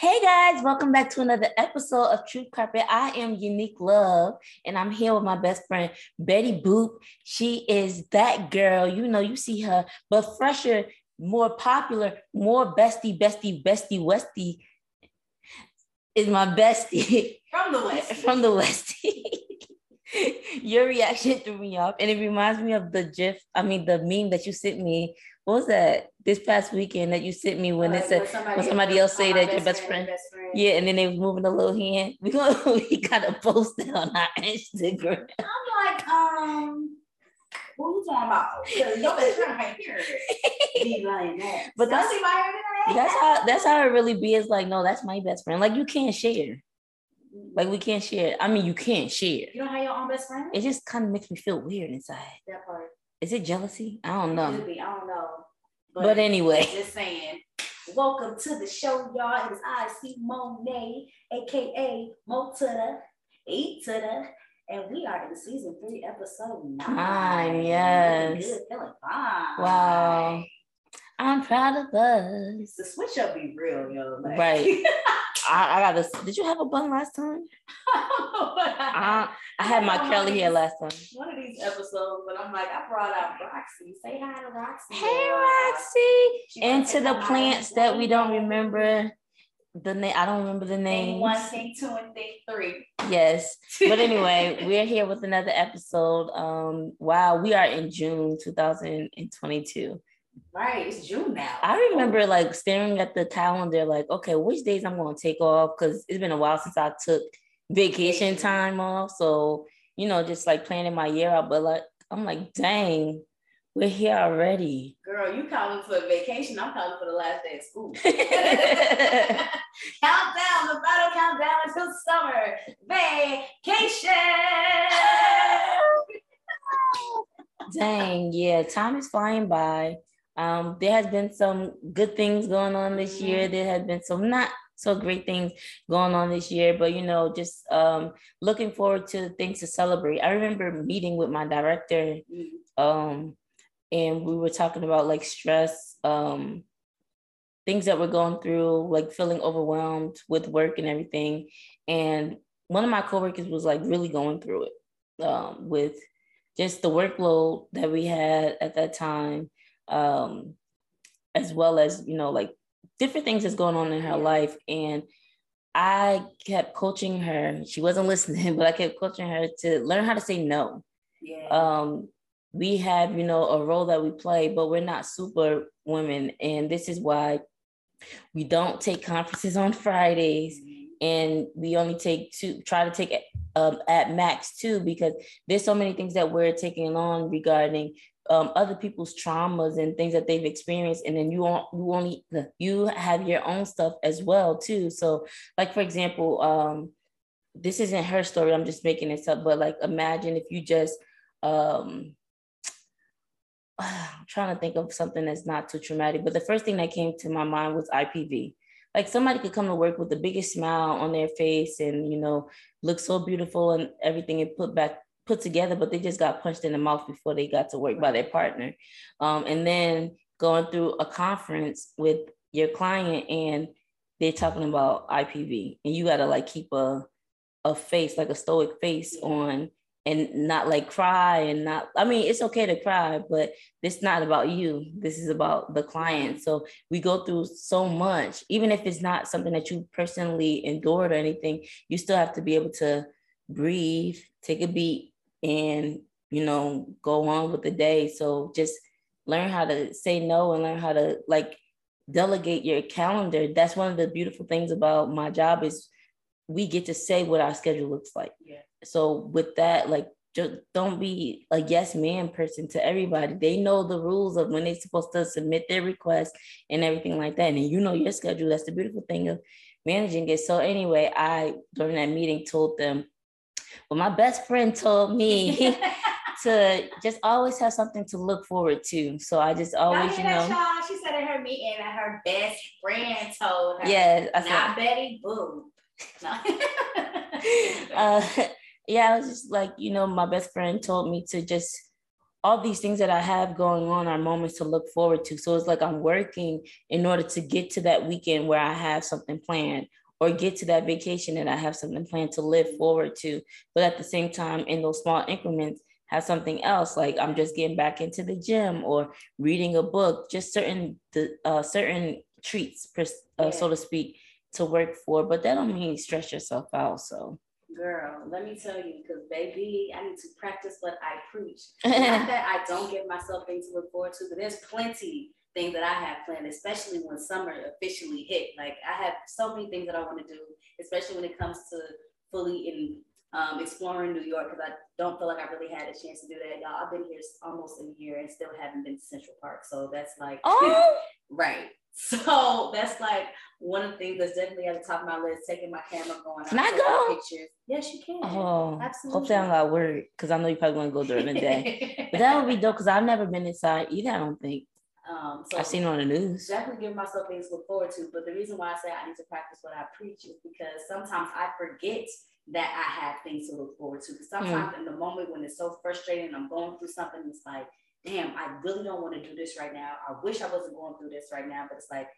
Hey guys, welcome back to another episode of Truth Carpet. I am Unique Love, and I'm here with my best friend Betty Boop. She is that girl, you know, you see her, but fresher, more popular, more bestie, bestie, bestie, westie is my bestie from the west. from the westie. Your reaction threw me off, and it reminds me of the GIF. I mean, the meme that you sent me what was that this past weekend that you sent me when it said somebody, when somebody else say that your best friend, best friend, yeah, and then they was moving a little hand. We gonna we gotta post it on our Instagram. I'm like, um, what you talking about? Because your best friend ain't here. Be like that. But that's, that's how that's how it really be. Is like, no, that's my best friend. Like you can't share. Like we can't share. I mean, you can't share. You don't have your own best friend. It just kind of makes me feel weird inside. That part. Is it jealousy? I don't know. Could be. I don't know. But, but anyway, just saying. Welcome to the show, y'all. It is I, C Monet, aka Mo to the E to the, and we are in season three, episode nine. Nine, yes. Good, feeling fine. Wow. I'm proud of us. The switch up be real, yo. Like. Right. I, I got this. Did you have a bun last time? I, I had my curly hair last time. One of these episodes, but I'm like, I brought out Roxy. Say hi to Roxy. Hey, Roxy. And to the plants that we don't remember the name. I don't remember the name. One, thing two, and thing three. Yes. But anyway, we're here with another episode. Um, wow, we are in June 2022. Right, it's June now. I remember like staring at the calendar, like, okay, which days I'm going to take off because it's been a while since I took vacation time off. So you know, just like planning my year out. But like, I'm like, dang, we're here already. Girl, you calling for a vacation? I'm calling for the last day of school. countdown, the final countdown until summer vacation. Dang, yeah, time is flying by. Um, there has been some good things going on this mm-hmm. year. There has been some not so great things going on this year, but you know, just um, looking forward to things to celebrate. I remember meeting with my director, mm-hmm. um, and we were talking about like stress, um, things that we're going through, like feeling overwhelmed with work and everything. And one of my coworkers was like really going through it um, with just the workload that we had at that time um, as well as you know like different things that's going on in her life. And i kept coaching her. She wasn't listening but i kept coaching her to learn how to say no. Yeah. um, we have you know a role that we play but we're not super women. And this is why we don't take conferences on fridays. Mm-hmm. and we only take two try to take um, at max two because there's so many things that we're taking on regarding um, other people's traumas and things that they've experienced and then you, you only you have your own stuff as well too. So like for example um, this isn't her story i'm just making this up but like imagine if you just um, I'm trying to think of something that's not too traumatic but the first thing that came to my mind was ipv like somebody could come to work with the biggest smile on their face and you know look so beautiful and everything and put back put together, but they just got punched in the mouth before they got to work by their partner. Um, and then going through a conference with your client and they're talking about IPV and you got to like keep a, a face, like a stoic face on and not like cry and not, I mean, it's okay to cry, but it's not about you. This is about the client. So we go through so much, even if it's not something that you personally endured or anything, you still have to be able to breathe, take a beat, and you know go on with the day. So just learn how to say no and learn how to like delegate your calendar. That's one of the beautiful things about my job is we get to say what our schedule looks like. Yeah. so with that like just don't be a yes man person to everybody. They know the rules of when they're supposed to submit their request and everything like that. And you know your schedule. That's the beautiful thing of managing it. So anyway i during that meeting told them but my best friend told me to just always have something to look forward to. So I just always, you know. That, she said in her meeting that her best friend told her. Yeah, I said, not Betty Boo. No. uh, yeah, I was just like, you know, my best friend told me to just all these things that I have going on are moments to look forward to. So it's like I'm working in order to get to that weekend where I have something planned or get to that vacation and I have something planned to live forward to. But at the same time, in those small increments, have something else like I'm just getting back into the gym or reading a book, just certain the uh, certain treats, uh, yeah. so to speak, to work for. But that don't mean stress yourself out. So Girl, let me tell you, because baby, I need to practice what I preach. Not that I don't give myself things to look forward to, but there's plenty things that I have planned, especially when summer officially hit. Like I have so many things that I want to do, especially when it comes to fully in um, exploring New York, because I don't feel like I really had a chance to do that. Y'all, I've been here almost a year and still haven't been to Central Park. So that's like, oh, right. So that's like one of the things that's definitely at the top of my list. Taking my camera, going. Can I go? Pictures. Yes, you can. Oh, absolutely. Hopefully, I'm not worried because I know you probably want to go during the day. but that would be dope because I've never been inside either. I don't think. Um, so I've seen on the news. Definitely give myself things to look forward to. But the reason why I say I need to practice what I preach is because sometimes I forget that I have things to look forward to. Because sometimes mm. in the moment when it's so frustrating, I'm going through something, it's like damn, I really don't want to do this right now. I wish I wasn't going through this right now, but it's like,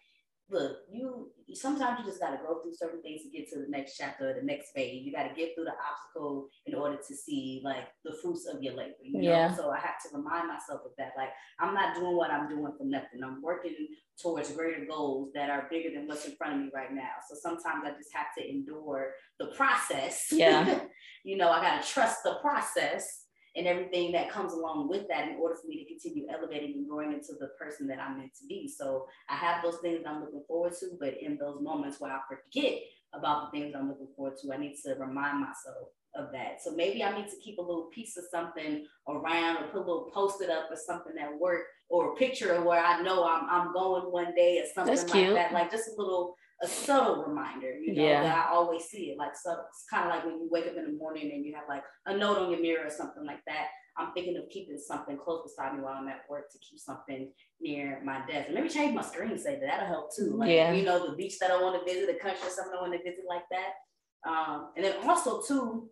look, you sometimes you just got to go through certain things to get to the next chapter, the next phase. You got to get through the obstacle in order to see like the fruits of your labor. You know? Yeah. So I have to remind myself of that. Like I'm not doing what I'm doing for nothing. I'm working towards greater goals that are bigger than what's in front of me right now. So sometimes I just have to endure the process. Yeah. you know, I got to trust the process and everything that comes along with that in order for me to continue elevating and growing into the person that I'm meant to be. So I have those things I'm looking forward to, but in those moments where I forget about the things I'm looking forward to, I need to remind myself of that. So maybe I need to keep a little piece of something around or put a little post-it up or something at work or a picture of where I know I'm, I'm going one day or something like that. Like just a little a subtle reminder, you know, yeah. that I always see it. Like so it's kind of like when you wake up in the morning and you have like a note on your mirror or something like that. I'm thinking of keeping something close beside me while I'm at work to keep something near my desk. And maybe change my screensaver. That'll help too. Like yeah. you know, the beach that I want to visit, the country something I want to visit like that. Um, and then also too,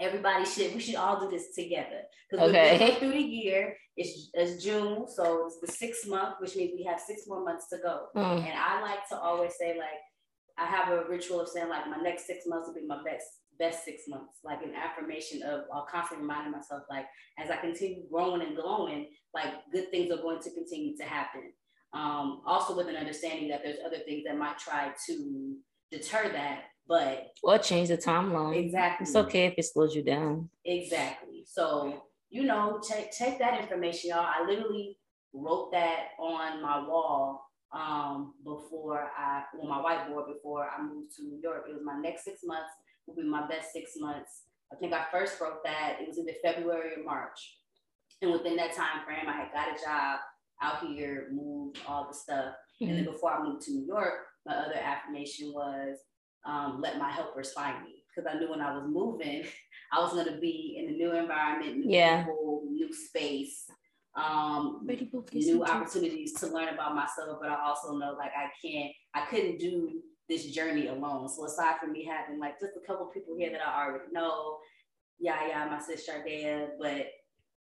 everybody should we should all do this together because okay. we're through the year. It's, it's June, so it's the sixth month, which means we have six more months to go. Mm. And I like to always say like I have a ritual of saying like my next six months will be my best best six months, like an affirmation of I'll constantly reminding myself like as I continue growing and glowing, like good things are going to continue to happen. Um, also with an understanding that there's other things that might try to deter that, but or change the timeline. Exactly. It's okay if it slows you down. Exactly. So you know, check check that information, y'all. I literally wrote that on my wall um, before I, on my whiteboard before I moved to New York. It was my next six months will be my best six months. I think I first wrote that it was either February or March, and within that time frame, I had got a job out here, moved all the stuff, mm-hmm. and then mm-hmm. before I moved to New York, my other affirmation was um, let my helpers find me because I knew when I was moving, I was going to be in a new environment, new yeah. people, new space, um, new opportunities to learn about myself. But I also know like I can't, I couldn't do this journey alone. So aside from me having like just a couple people here that I already know, yeah, yeah, my sister Ardea, but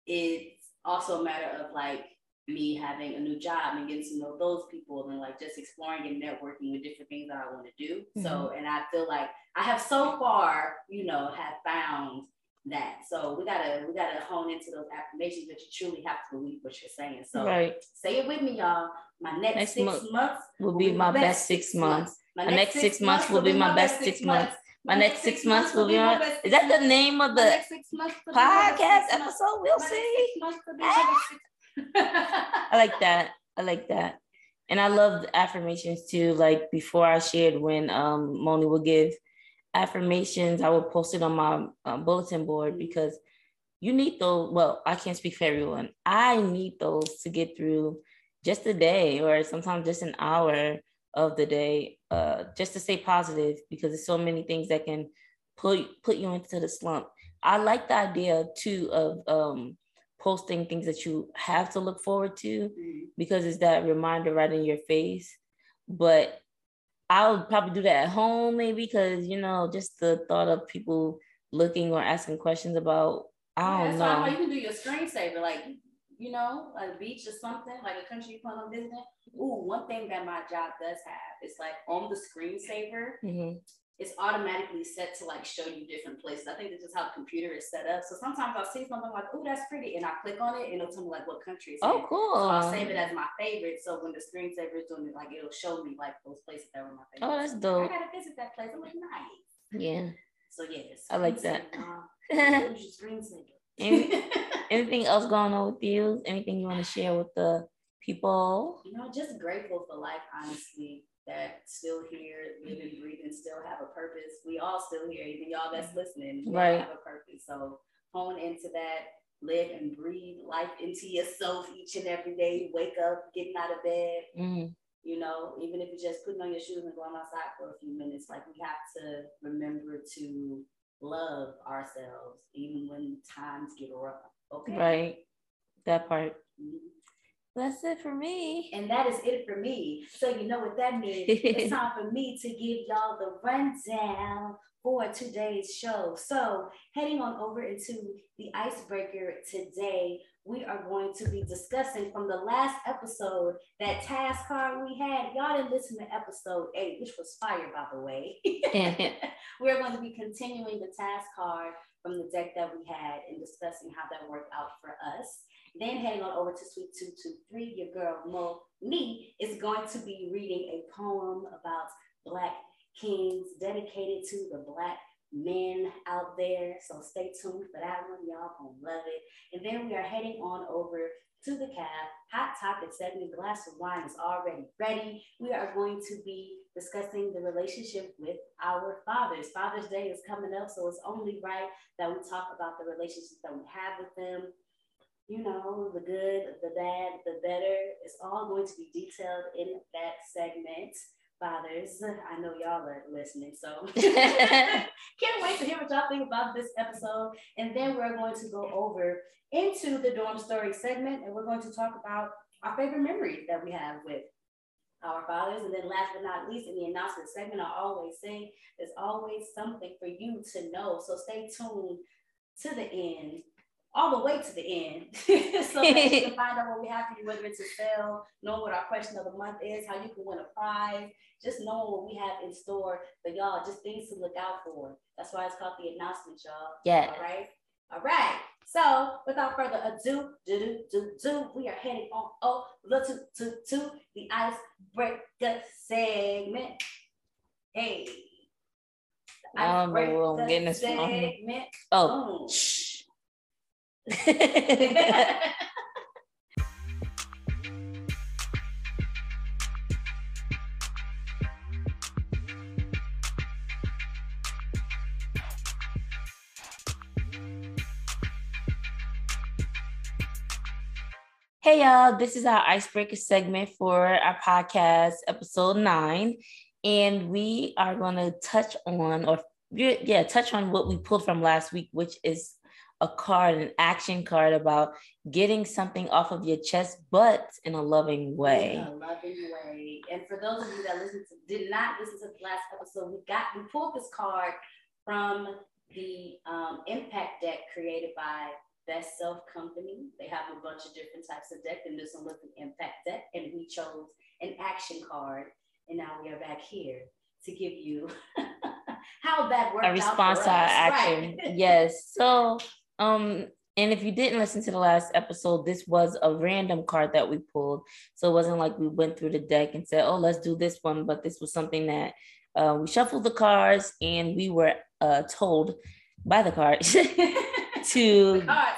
it's also a matter of like me having a new job and getting to know those people and like just exploring and networking with different things that I want to do. Mm-hmm. So, and I feel like I have so far, you know, have found that. So we gotta we gotta hone into those affirmations that you truly have to believe what you're saying. So right. say it with me, y'all. My next, next six month months will be my best six months. My, my next, six months will be my best six months. My next six months will be my. Is that the name of the podcast episode? We'll see. I like that. I like that. And I love affirmations too. Like before I shared when um Moni will give affirmations, I will post it on my um, bulletin board because you need those. Well, I can't speak for everyone. I need those to get through just a day or sometimes just an hour of the day, uh, just to stay positive because there's so many things that can put put you into the slump. I like the idea too of um, posting things that you have to look forward to mm-hmm. because it's that reminder right in your face. But I'll probably do that at home maybe because you know just the thought of people looking or asking questions about I don't yeah, know. you can do your screensaver like you know, a beach or something, like a country you plan on visiting. Ooh, one thing that my job does have is like on the screensaver, mm-hmm it's automatically set to like show you different places. I think this is how the computer is set up. So sometimes I'll see something like, oh, that's pretty. And I click on it and it'll tell me like what country it's Oh, in. cool. So I'll save it as my favorite. So when the screensaver is doing it, like it'll show me like those places that were my favorite. Oh, that's dope. I gotta visit that place. I'm like, nice. Yeah. So yes. I like that. Any, anything else going on with you? Anything you want to share with the people? You know, just grateful for life, honestly that still here, living, breathing, still have a purpose. We all still here, even y'all that's listening, right. have a purpose. So hone into that, live and breathe life into yourself each and every day. Wake up, getting out of bed. Mm-hmm. You know, even if you're just putting on your shoes and going outside for a few minutes, like we have to remember to love ourselves even when times get rough. Okay. Right. That part. Mm-hmm. That's it for me. And that is it for me. So you know what that means. it's time for me to give y'all the rundown for today's show. So heading on over into the icebreaker today, we are going to be discussing from the last episode that task card we had. Y'all didn't listen to episode eight, which was fire, by the way. We're going to be continuing the task card from the deck that we had and discussing how that worked out for us. Then heading on over to Suite 223, your girl Mo Me is going to be reading a poem about Black kings dedicated to the Black men out there. So stay tuned for that one. Y'all gonna love it. And then we are heading on over to the cab. Hot topic segment. Glass of wine is already ready. We are going to be discussing the relationship with our fathers. Father's Day is coming up, so it's only right that we talk about the relationships that we have with them you know, the good, the bad, the better. It's all going to be detailed in that segment. Fathers, I know y'all are listening, so can't wait to hear what y'all think about this episode. And then we're going to go over into the dorm story segment, and we're going to talk about our favorite memories that we have with our fathers. And then last but not least, in the announcement segment, I always say there's always something for you to know. So stay tuned to the end all the way to the end so that you can find out what we have for you, whether it's a sale, know what our question of the month is, how you can win a prize, just knowing what we have in store for y'all, just things to look out for. That's why it's called the announcement, y'all. Yeah. All right. All right. So without further ado, do, do, do, do, we are heading on oh to, to, to the icebreaker segment. Hey. Getting this segment. Oh, shh. Hey y'all, this is our icebreaker segment for our podcast, episode nine. And we are going to touch on, or yeah, touch on what we pulled from last week, which is a card, an action card about getting something off of your chest, but in a loving way. In a loving way. And for those of you that listened to, did not listen to the last episode, we got we pulled this card from the um, impact deck created by Best Self Company. They have a bunch of different types of deck, and this one was the impact deck, and we chose an action card. And now we are back here to give you how that worked. A response to our action. Right. yes. So um, and if you didn't listen to the last episode, this was a random card that we pulled. So it wasn't like we went through the deck and said, oh, let's do this one. But this was something that uh, we shuffled the cards and we were uh, told by the cards to, the card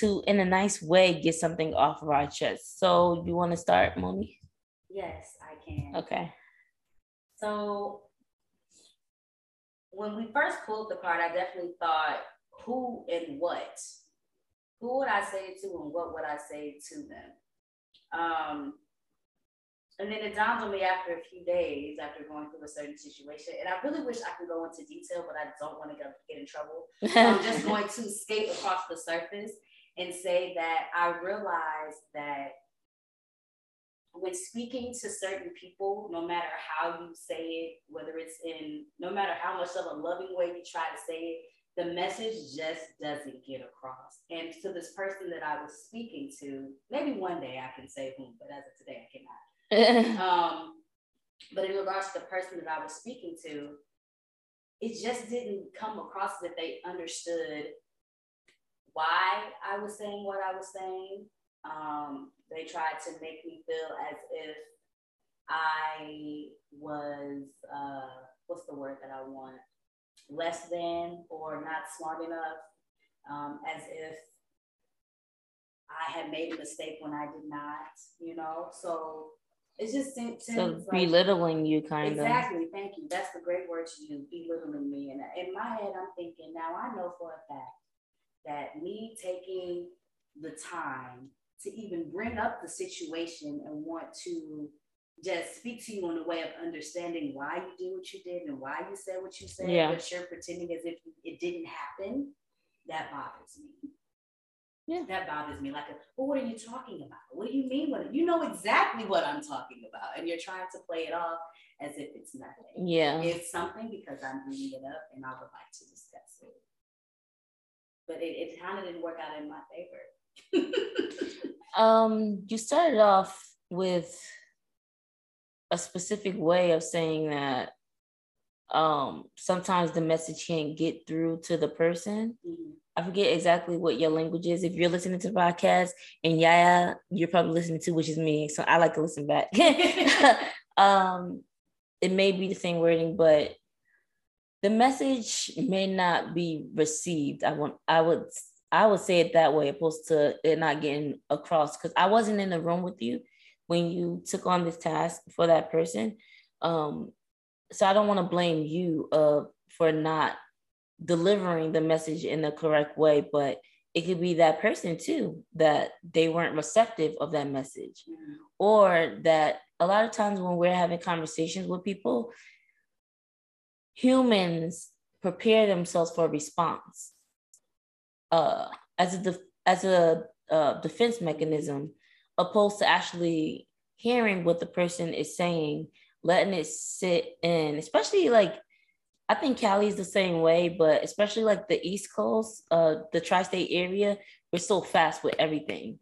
to, in a nice way, get something off of our chest. So you want to start, Moni? Yes, I can. Okay. So when we first pulled the card, I definitely thought who and what. Who would I say it to and what would I say to them? Um, and then it dawned on me after a few days, after going through a certain situation, and I really wish I could go into detail, but I don't want to get, get in trouble. So I'm just going to skate across the surface and say that I realized that when speaking to certain people, no matter how you say it, whether it's in, no matter how much of a loving way you try to say it, the message just doesn't get across. And to this person that I was speaking to, maybe one day I can say whom, but as of today I cannot. um, but in regards to the person that I was speaking to, it just didn't come across that they understood why I was saying what I was saying. Um, they tried to make me feel as if I was, uh, what's the word that I want? Less than or not smart enough, um, as if I had made a mistake when I did not, you know? So it just seems so like, belittling you, kind exactly, of. Exactly. Thank you. That's the great word to use, belittling me. And in my head, I'm thinking, now I know for a fact that me taking the time to even bring up the situation and want to just speak to you in a way of understanding why you did what you did and why you said what you said, yeah. but you're pretending as if it didn't happen, that bothers me. Yeah. That bothers me. Like, well, what are you talking about? What do you mean? What you know exactly what I'm talking about, and you're trying to play it off as if it's nothing. Yeah, it's something because I'm bringing it up, and I would like to discuss it. But it, it kind of didn't work out in my favor. um, you started off with a specific way of saying that um sometimes the message can't get through to the person. Mm-hmm I forget exactly what your language is. If you're listening to the podcast and yeah, you're probably listening to, which is me. So I like to listen back. um, it may be the same wording, but the message may not be received. I want I would I would say it that way, opposed to it not getting across. Because I wasn't in the room with you when you took on this task for that person. Um, so I don't want to blame you uh for not delivering the message in the correct way, but it could be that person too that they weren't receptive of that message mm-hmm. or that a lot of times when we're having conversations with people humans prepare themselves for a response uh, as a def- as a uh, defense mechanism opposed to actually hearing what the person is saying letting it sit in especially like I think Cali is the same way, but especially like the East Coast, uh, the tri-state area, we're so fast with everything.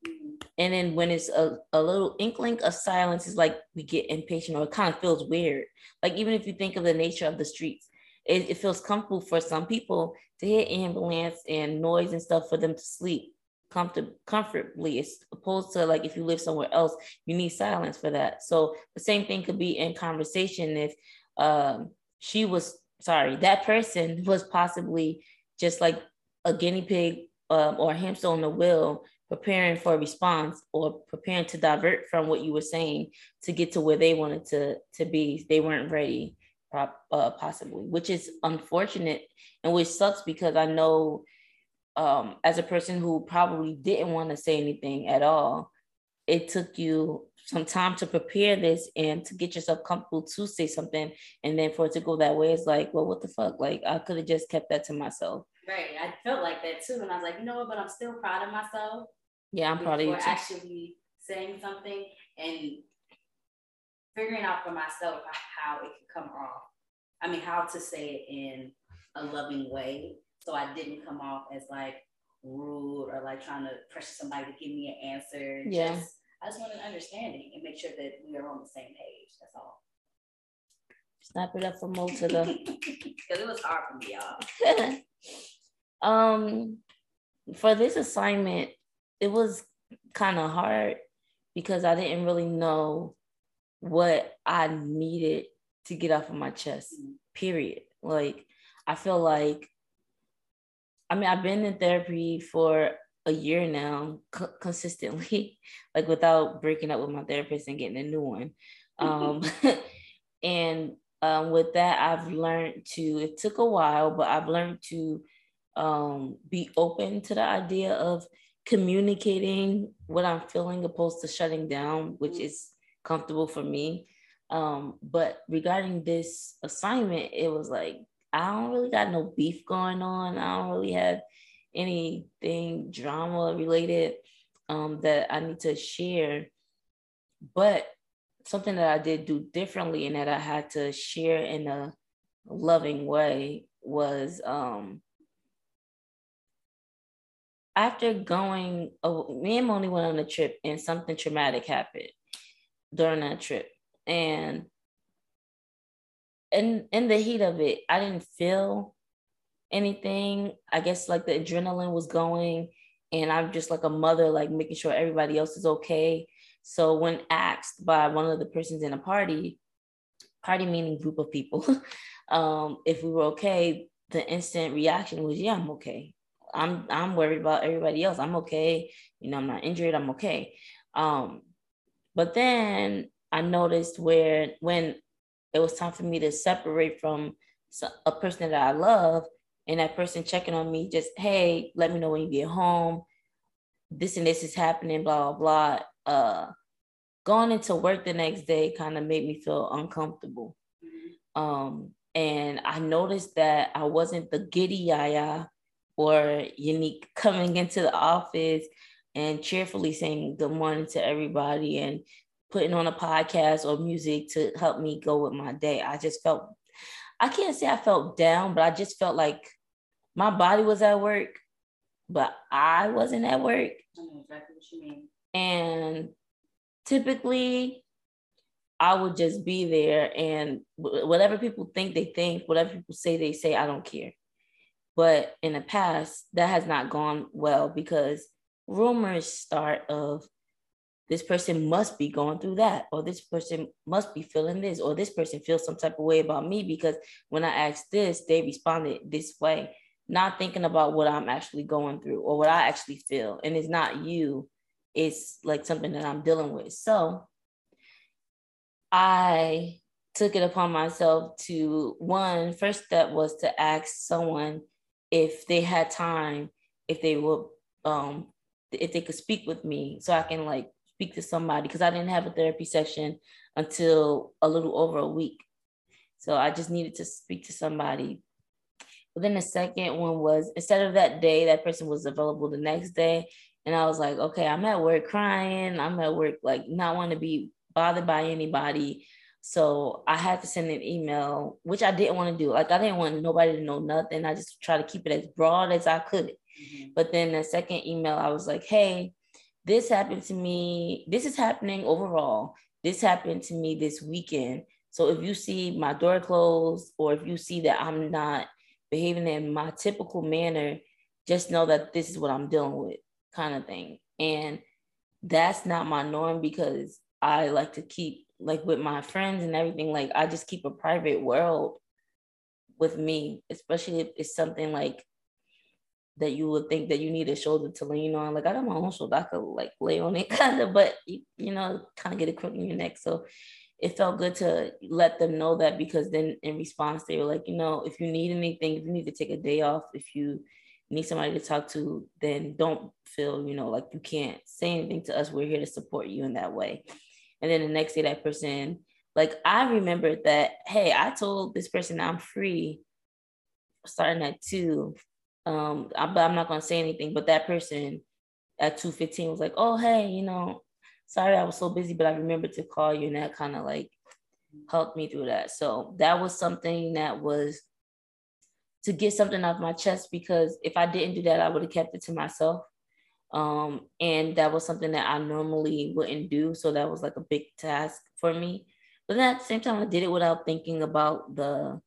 And then when it's a, a little inkling of silence, it's like we get impatient or it kind of feels weird. Like even if you think of the nature of the streets, it, it feels comfortable for some people to hear ambulance and noise and stuff for them to sleep comfort- comfortably as opposed to like if you live somewhere else, you need silence for that. So the same thing could be in conversation if um, she was sorry, that person was possibly just like a guinea pig um, or a hamster on the wheel, preparing for a response or preparing to divert from what you were saying to get to where they wanted to to be. They weren't ready, uh, possibly, which is unfortunate and which sucks because I know um, as a person who probably didn't want to say anything at all, it took you some time to prepare this and to get yourself comfortable to say something. And then for it to go that way it's like well what the fuck? Like i could have just kept that to myself. Right. I felt like that too. And i was like you know what? But i'm still proud of myself yeah i'm proud of you for actually saying something and figuring out for myself how it could come off. I mean how to say it in a loving way so i didn't come off as like rude or like trying to pressure somebody to give me an answer yeah just, I just want an understanding and make sure that we are on the same page. That's all. Snap it up for Mo to the because it was hard for me, y'all. um, for this assignment, it was kind of hard because I didn't really know what I needed to get off of my chest. Mm-hmm. Period. Like I feel like I mean I've been in therapy for a year now co- consistently, like without breaking up with my therapist and getting a new one. Um, and um, with that, I've learned to, it took a while, but I've learned to um, be open to the idea of communicating what I'm feeling opposed to shutting down, which is comfortable for me. Um, but regarding this assignment, it was like, I don't really got no beef going on. I don't really have anything drama related um, that I need to share. But something that I did do differently and that I had to share in a loving way was um, after going, oh, me and Moni went on a trip and something traumatic happened during that trip. And in in the heat of it, I didn't feel anything. I guess like the adrenaline was going, and I'm just like a mother, like making sure everybody else is okay. So when asked by one of the persons in a party, party meaning group of people, um, if we were okay, the instant reaction was, "Yeah, I'm okay. I'm I'm worried about everybody else. I'm okay. You know, I'm not injured. I'm okay." Um, but then I noticed where when it was time for me to separate from a person that I love, and that person checking on me, just hey, let me know when you get home. This and this is happening, blah blah blah. Uh, going into work the next day kind of made me feel uncomfortable. Um, and I noticed that I wasn't the giddy yaya or unique coming into the office and cheerfully saying good morning to everybody and putting on a podcast or music to help me go with my day. I just felt, I can't say I felt down, but I just felt like my body was at work, but I wasn't at work. I know exactly what you mean. And typically, I would just be there and whatever people think they think, whatever people say they say, I don't care. But in the past, that has not gone well because rumors start of this person must be going through that or this person must be feeling this or this person feels some type of way about me because when i asked this they responded this way not thinking about what i'm actually going through or what i actually feel. And it's not you it's like something that i'm dealing with. So i took it upon myself to one first step was to ask someone if they had time if they would um if they could speak with me so i can like speak to somebody because I didn't have a therapy session until a little over a week. So I just needed to speak to somebody. But then the second one was instead of that day, that person was available the next day. And I was like, okay, I'm at work crying. I'm at work, like, not want to be bothered by anybody. So I had to send an email, which I didn't want to do. Like, I didn't want nobody to know nothing. I just try to keep it as broad as I could. Mm-hmm. But then the second email, I was like, hey, this happened to me. This is happening overall. This happened to me this weekend. So if you see my door closed or if you see that I'm not behaving in my typical manner, just know that this is what I'm dealing with, kind of thing. And that's not my norm because I like to keep like with my friends and everything, like I just keep a private world with me, especially if it's something like that you would think that you need a shoulder to lean on. Like I got my own shoulder, I could like lay on it kind of, but you, you know, kind of get a crook in your neck. So it felt good to let them know that because then in response they were like, you know, if you need anything, if you need to take a day off, if you need somebody to talk to, then don't feel, you know, like you can't say anything to us. We're here to support you in that way. And then the next day that person, like I remembered that, hey, I told this person I'm free starting at two um, I, but I'm not gonna say anything. But that person at 2:15 was like, "Oh, hey, you know, sorry I was so busy, but I remembered to call you," and that kind of like helped me through that. So that was something that was to get something off my chest because if I didn't do that, I would have kept it to myself. Um, and that was something that I normally wouldn't do. So that was like a big task for me. But then at the same time, I did it without thinking about the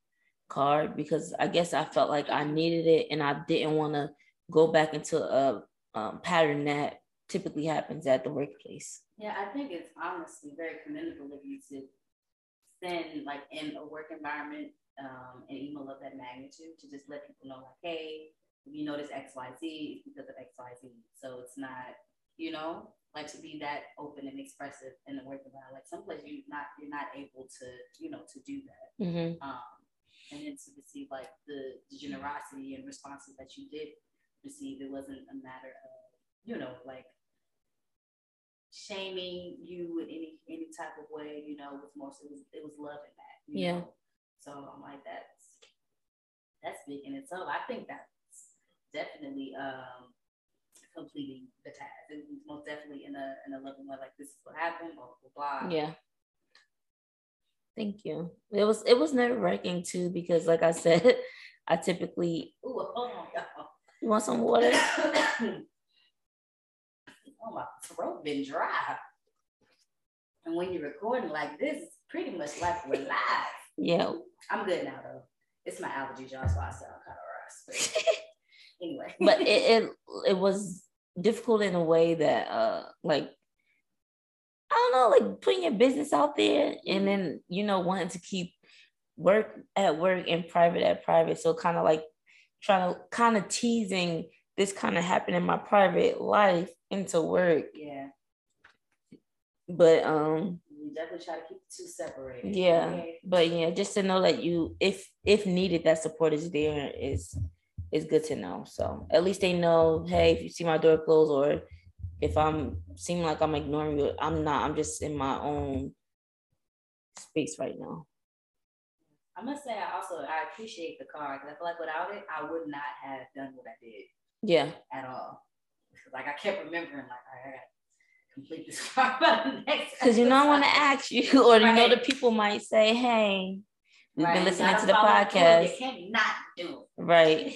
card because I guess I felt like I needed it and I didn't want to go back into a um, pattern that typically happens at the workplace. Yeah, I think it's honestly very commendable of you to send like in a work environment um, an email of that magnitude to just let people know like, hey, if you notice X, Y, Z, it's because of X, Y, Z. So it's not, you know, like to be that open and expressive in the work environment. Like someplace you're not you're not able to, you know, to do that. Mm-hmm. Um, and then to receive like the, the generosity and responses that you did receive. It wasn't a matter of, you know, like shaming you in any any type of way, you know, with most it was it was love in that. yeah. Know? So I'm like that's that's big in itself. I think that's definitely um completing the task. It was most definitely in a in a loving way, like this is what happened, blah blah blah. Yeah. Thank you. It was it was nerve wracking too because like I said, I typically Ooh, hold on, You want some water? oh, my throat been dry. And when you're recording like this, it's pretty much like we're live. Yeah. I'm good now though. It's my allergies, y'all, so I sound kind of rough. anyway. but it, it it was difficult in a way that uh like I don't know, like putting your business out there and then you know wanting to keep work at work and private at private. So kind of like trying to kind of teasing this kind of happened in my private life into work. Yeah. But um we definitely try to keep the two separated. Yeah. Okay. But yeah, just to know that you if if needed that support is there is is good to know. So at least they know, hey, if you see my door closed or if I'm seem like I'm ignoring you, I'm not. I'm just in my own space right now. I must say, I also I appreciate the card because I feel like without it, I would not have done what I did. Yeah. At all. Like I kept remembering, like I got complete this card by the next. Because you know I want to ask you, or right. you know the people might say, "Hey, we've right. been listening to the podcast." You can't not do. Right.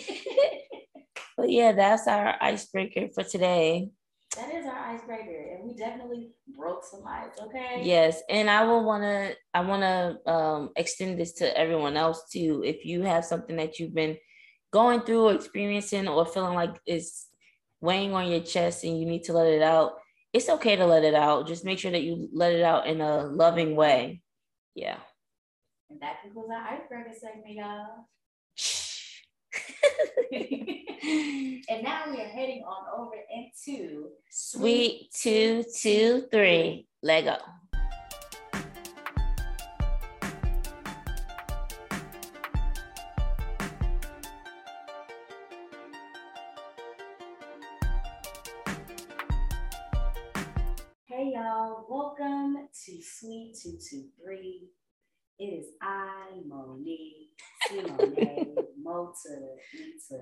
but yeah, that's our icebreaker for today. That is our icebreaker, and we definitely broke some ice. Okay. Yes, and I will want to. I want to um, extend this to everyone else too. If you have something that you've been going through or experiencing, or feeling like it's weighing on your chest and you need to let it out, it's okay to let it out. Just make sure that you let it out in a loving way. Yeah. And that concludes our icebreaker segment, y'all. and now we are heading on over into Suite Two Two Three. Lego. Hey y'all, welcome to Suite 223. It is I, Monique, Simone, Mota, Ita,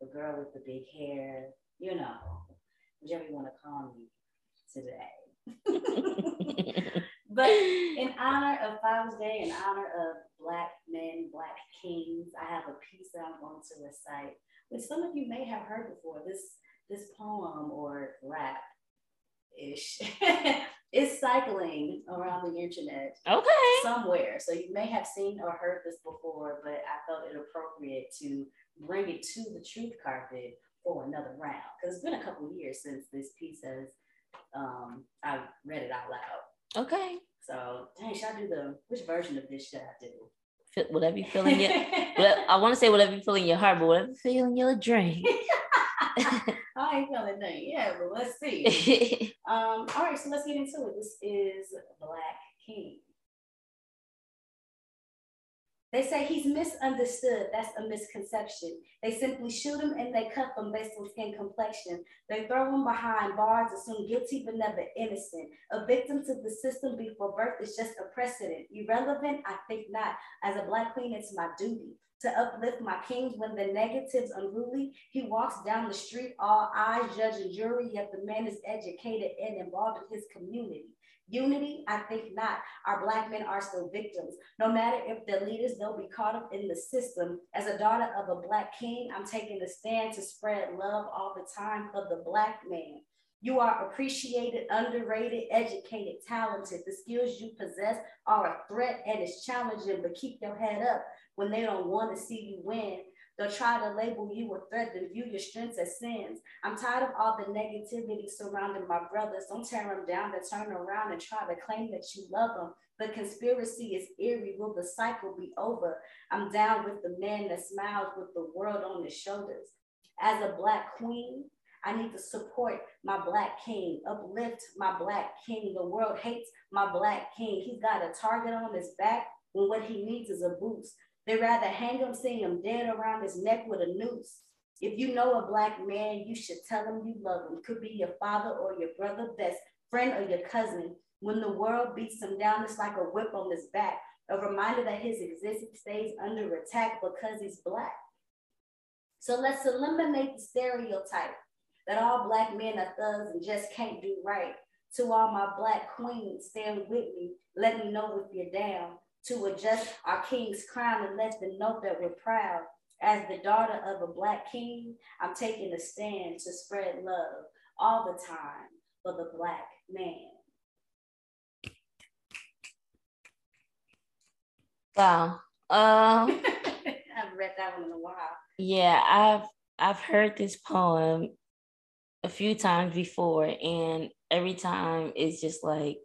the girl with the big hair, you know, whichever you want to call me today. but in honor of Father's Day, in honor of Black men, Black kings, I have a piece that I'm going to recite, which some of you may have heard before. This this poem or rap ish is cycling around the internet. Okay. Somewhere. So you may have seen or heard this before, but I felt it appropriate to bring it to the truth carpet for another round. Because it's been a couple years since this piece has um I read it out loud. Okay. So dang, should I do the which version of this should I do? whatever you feel in your I want to say whatever you feel in your heart, but whatever you feel in your dream. I ain't feeling nothing. Yeah, but let's see. um, all right, so let's get into it. This is Black King. They say he's misunderstood. That's a misconception. They simply shoot him and they cut him based on skin complexion. They throw him behind bars, assume guilty but never innocent. A victim to the system before birth is just a precedent. Irrelevant? I think not. As a black queen, it's my duty to uplift my kings when the negatives unruly. He walks down the street, all eyes, judge and jury, yet the man is educated and involved in his community. Unity, I think not. Our Black men are still victims. No matter if they're leaders, they'll be caught up in the system. As a daughter of a Black king, I'm taking a stand to spread love all the time for the Black man. You are appreciated, underrated, educated, talented. The skills you possess are a threat and it's challenging, but keep your head up when they don't want to see you win. They'll try to label you a threat and view your strengths as sins. I'm tired of all the negativity surrounding my brothers. Don't tear them down, to turn around and try to claim that you love them. The conspiracy is eerie. Will the cycle be over? I'm down with the man that smiles with the world on his shoulders. As a black queen, I need to support my black king, uplift my black king. The world hates my black king. He's got a target on his back when what he needs is a boost. They'd rather hang him, seeing him dead around his neck with a noose. If you know a black man, you should tell him you love him. Could be your father or your brother, best friend or your cousin. When the world beats him down, it's like a whip on his back, a reminder that his existence stays under attack because he's black. So let's eliminate the stereotype that all black men are thugs and just can't do right. To all my black queens, stand with me. Let me know if you're down to adjust our king's crown and let them know that we're proud. As the daughter of a black king, I'm taking a stand to spread love all the time for the black man? Wow. Um I've read that one in a while. Yeah, I've I've heard this poem a few times before, and every time it's just like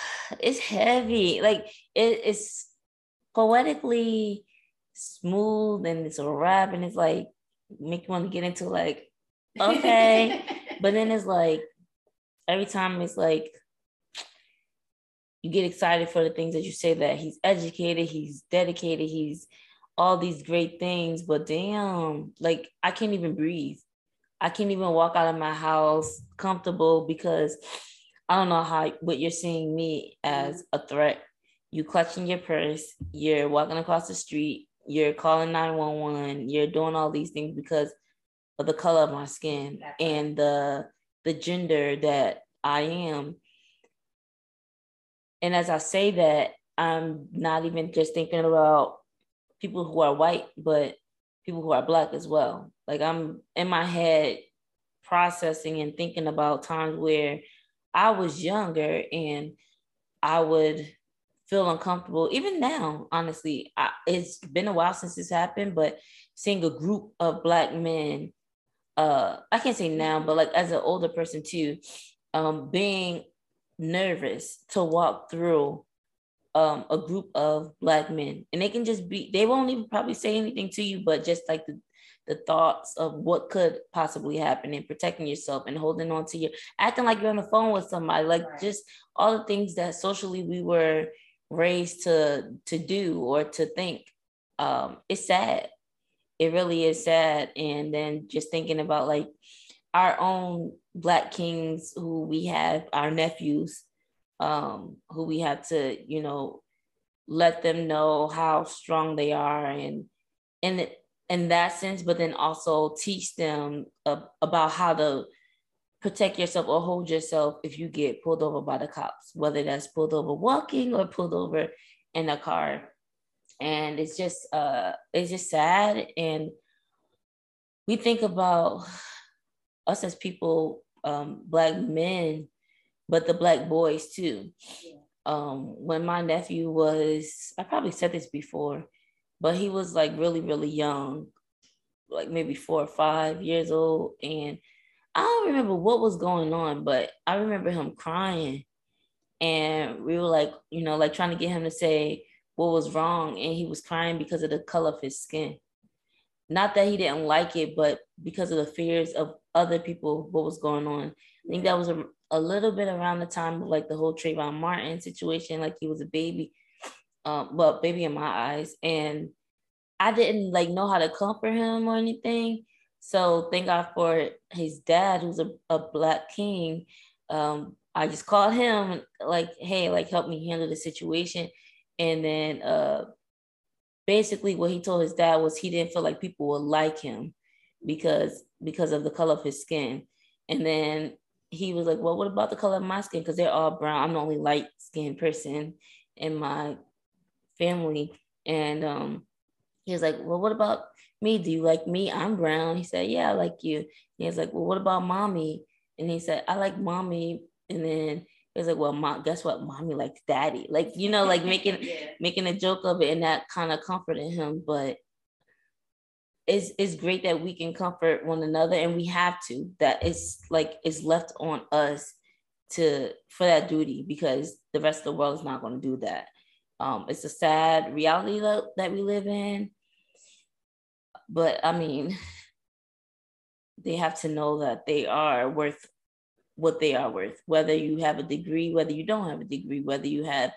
it's heavy. Like it, it's poetically smooth and it's a rap and it's like make you want to get into like okay. But then it's like every time it's like you get excited for the things that you say that he's educated he's dedicated he's all these great things. But damn like i can't even breathe. I can't even walk out of my house comfortable because i don't know how what you're seeing me as mm-hmm. a threat. You clutching your purse you're walking across the street you're calling 911 you're doing all these things because of the color of my skin and the the gender that i am. And as i say that i'm not even just thinking about people who are white but people who are black as well. Like i'm in my head processing and thinking about times where i was younger and i would feel uncomfortable. Even now, honestly, I, it's been a while since this happened, but seeing a group of black men, uh, I can't say now, but like as an older person too, um, being nervous to walk through um, a group of black men, and they can just be, they won't even probably say anything to you, but just like the the thoughts of what could possibly happen and protecting yourself and holding on to your acting like you're on the phone with somebody like right. just all the things that socially we were raised to to do or to think. Um it's sad. It really is sad. And then just thinking about like our own black kings who we have our nephews um who we have to you know let them know how strong they are. And in in that sense but then also teach them uh, about how to protect yourself or hold yourself if you get pulled over by the cops, whether that's pulled over walking or pulled over in a car. And it's just uh it's just sad. And we think about us as people, um, black men, but the black boys too. Um, when my nephew was, I probably said this before, but he was like really, really young, like maybe four or five years old. And I don't remember what was going on, but I remember him crying. And we were like, you know, like trying to get him to say what was wrong. And he was crying because of the color of his skin. Not that he didn't like it, but because of the fears of other people, what was going on. I think that was a, a little bit around the time of like the whole Trayvon Martin situation, like he was a baby, um, well, baby in my eyes. And I didn't like know how to comfort him or anything. So thank God for his dad, who's a, a black king. Um, I just called him like, hey, like help me handle the situation. And then uh basically what he told his dad was he didn't feel like people would like him because because of the color of his skin. And then he was like, Well, what about the color of my skin? Because they're all brown. I'm the only light skinned person in my family. And um he was like, Well, what about me? Do you like me? I'm brown. He said, Yeah, I like you. He was like, Well, what about mommy? And he said, I like mommy. And then he was like, Well, mom, guess what? Mommy likes daddy. Like, you know, like making yeah. making a joke of it and that kind of comforted him. But it's it's great that we can comfort one another and we have to. That it's like it's left on us to for that duty because the rest of the world is not going to do that. Um, it's a sad reality that, that we live in. But I mean, they have to know that they are worth what they are worth, whether you have a degree, whether you don't have a degree, whether you have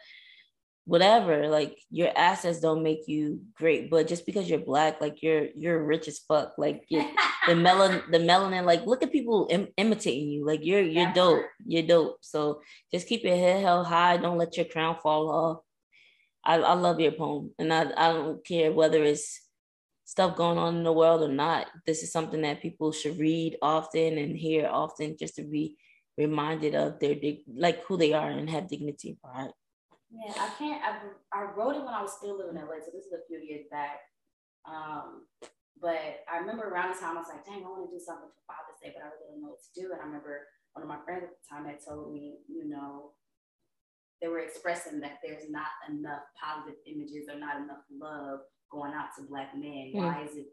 whatever like your assets don't make you great but just because you're black like you're you're rich as fuck like the melanin the melanin like look at people Im- imitating you like you're you're dope you're dope. So just keep your head held high don't let your crown fall off i, I love your poem and I, I don't care whether it's stuff going on in the world or not. This is something that people should read often and hear often just to be reminded of their like who they are and have dignity right yeah i can't I, I wrote it when i was still living in la so this is a few years back. Um but i remember around the time i was like dang i want to do something for father's day but i really don't know what to do. And i remember one of my friends at the time had told me, you know, they were expressing that there's not enough positive images or not enough love going out to black men. Mm. Why is it,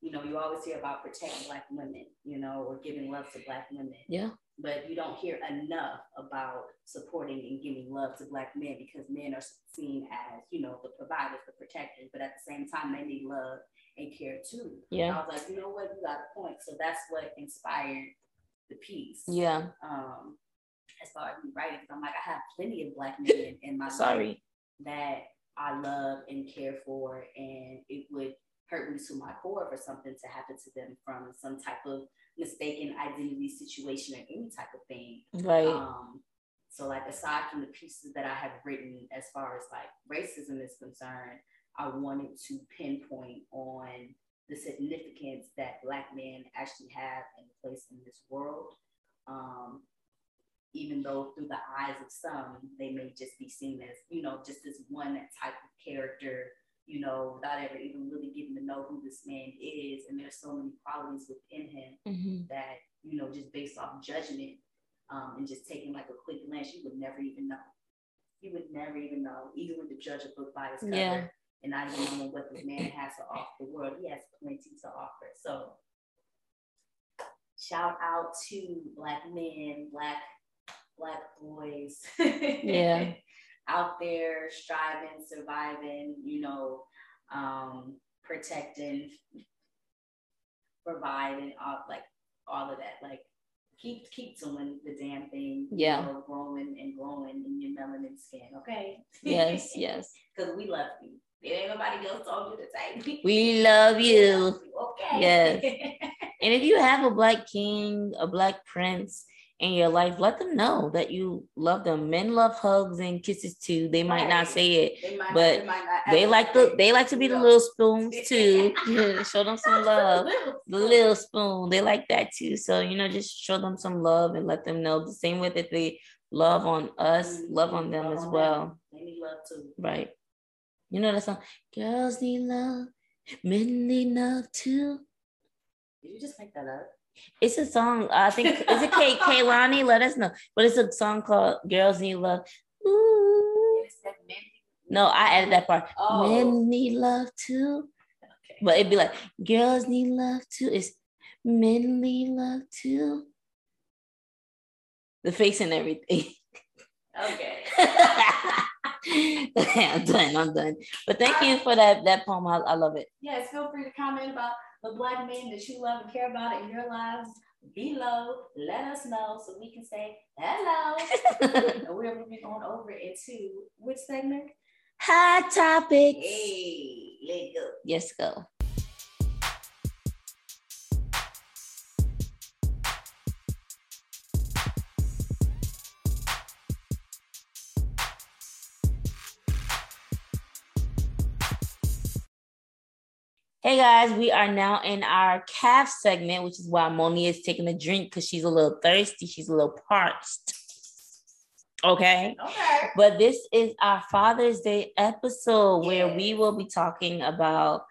you know, you always hear about protecting black women, you know, or giving love to black women. Yeah. But you don't hear enough about supporting and giving love to black men because men are seen as, you know, the providers, the protectors, but at the same time they need love and care too. Yeah. And I was like, you know what, you got a point. So that's what inspired the piece. Yeah. Um, as far as me writing, I'm like, I have plenty of black men in my life that I love and care for, and it would hurt me to my core for something to happen to them from some type of mistaken identity situation or any type of thing. Right. Um, so like aside from the pieces that I have written as far as like racism is concerned, I wanted to pinpoint on the significance that black men actually have and place in this world. Um, even though through the eyes of some, they may just be seen as, you know, just this one type of character, you know, without ever even really getting to know who this man is. And there's so many qualities within him mm-hmm. that, you know, just based off judgment um, and just taking like a quick glance, you would never even know. You would never even know, even with the judge a book by his cover. Yeah. And not even knowing what this man has to offer the world. He has plenty to offer. So shout out to black men, black black boys yeah. out there striving surviving you know um protecting providing all like all of that. Like keep keep doing the damn thing yeah. you know, growing and growing in your melanin skin okay? Yes yes. Because we love you. It ain't nobody else told you to take we love you okay? Yes. And if you have a black king a black prince in your life, let them know that you love them. Men love hugs and kisses too. They might right. not say it, might but they, they like the they like to be the little spoons too. show them some love. The little spoon, they like that too. So you know, just show them some love and let them know the same way that they love on us, mm-hmm. love on them love as on well. Them. They need love too. Right. You know that song. Girls need love, men need love too. Did you just make that up? It's a song. I think is it Kay Kehlani? Let us know. But it's a song called "Girls Need Love." Ooh. No, I added that part. Oh. Men need love too. Okay. But it'd be like girls need love too. It's men need love too. The face and everything. Okay. I'm done. I'm done. But thank uh, you for that that poem. I, I love it. Yes, feel free to comment about the black men that you love and care about in your lives below. Let us know so we can say hello. we're moving on over into which segment? Hot topics. Hey, let go. Yes, go. Hey guys, we are now in our calf segment, which is why Moni is taking a drink because she's a little thirsty. She's a little parched. Okay. Okay. But this is our Father's Day episode where we will be talking about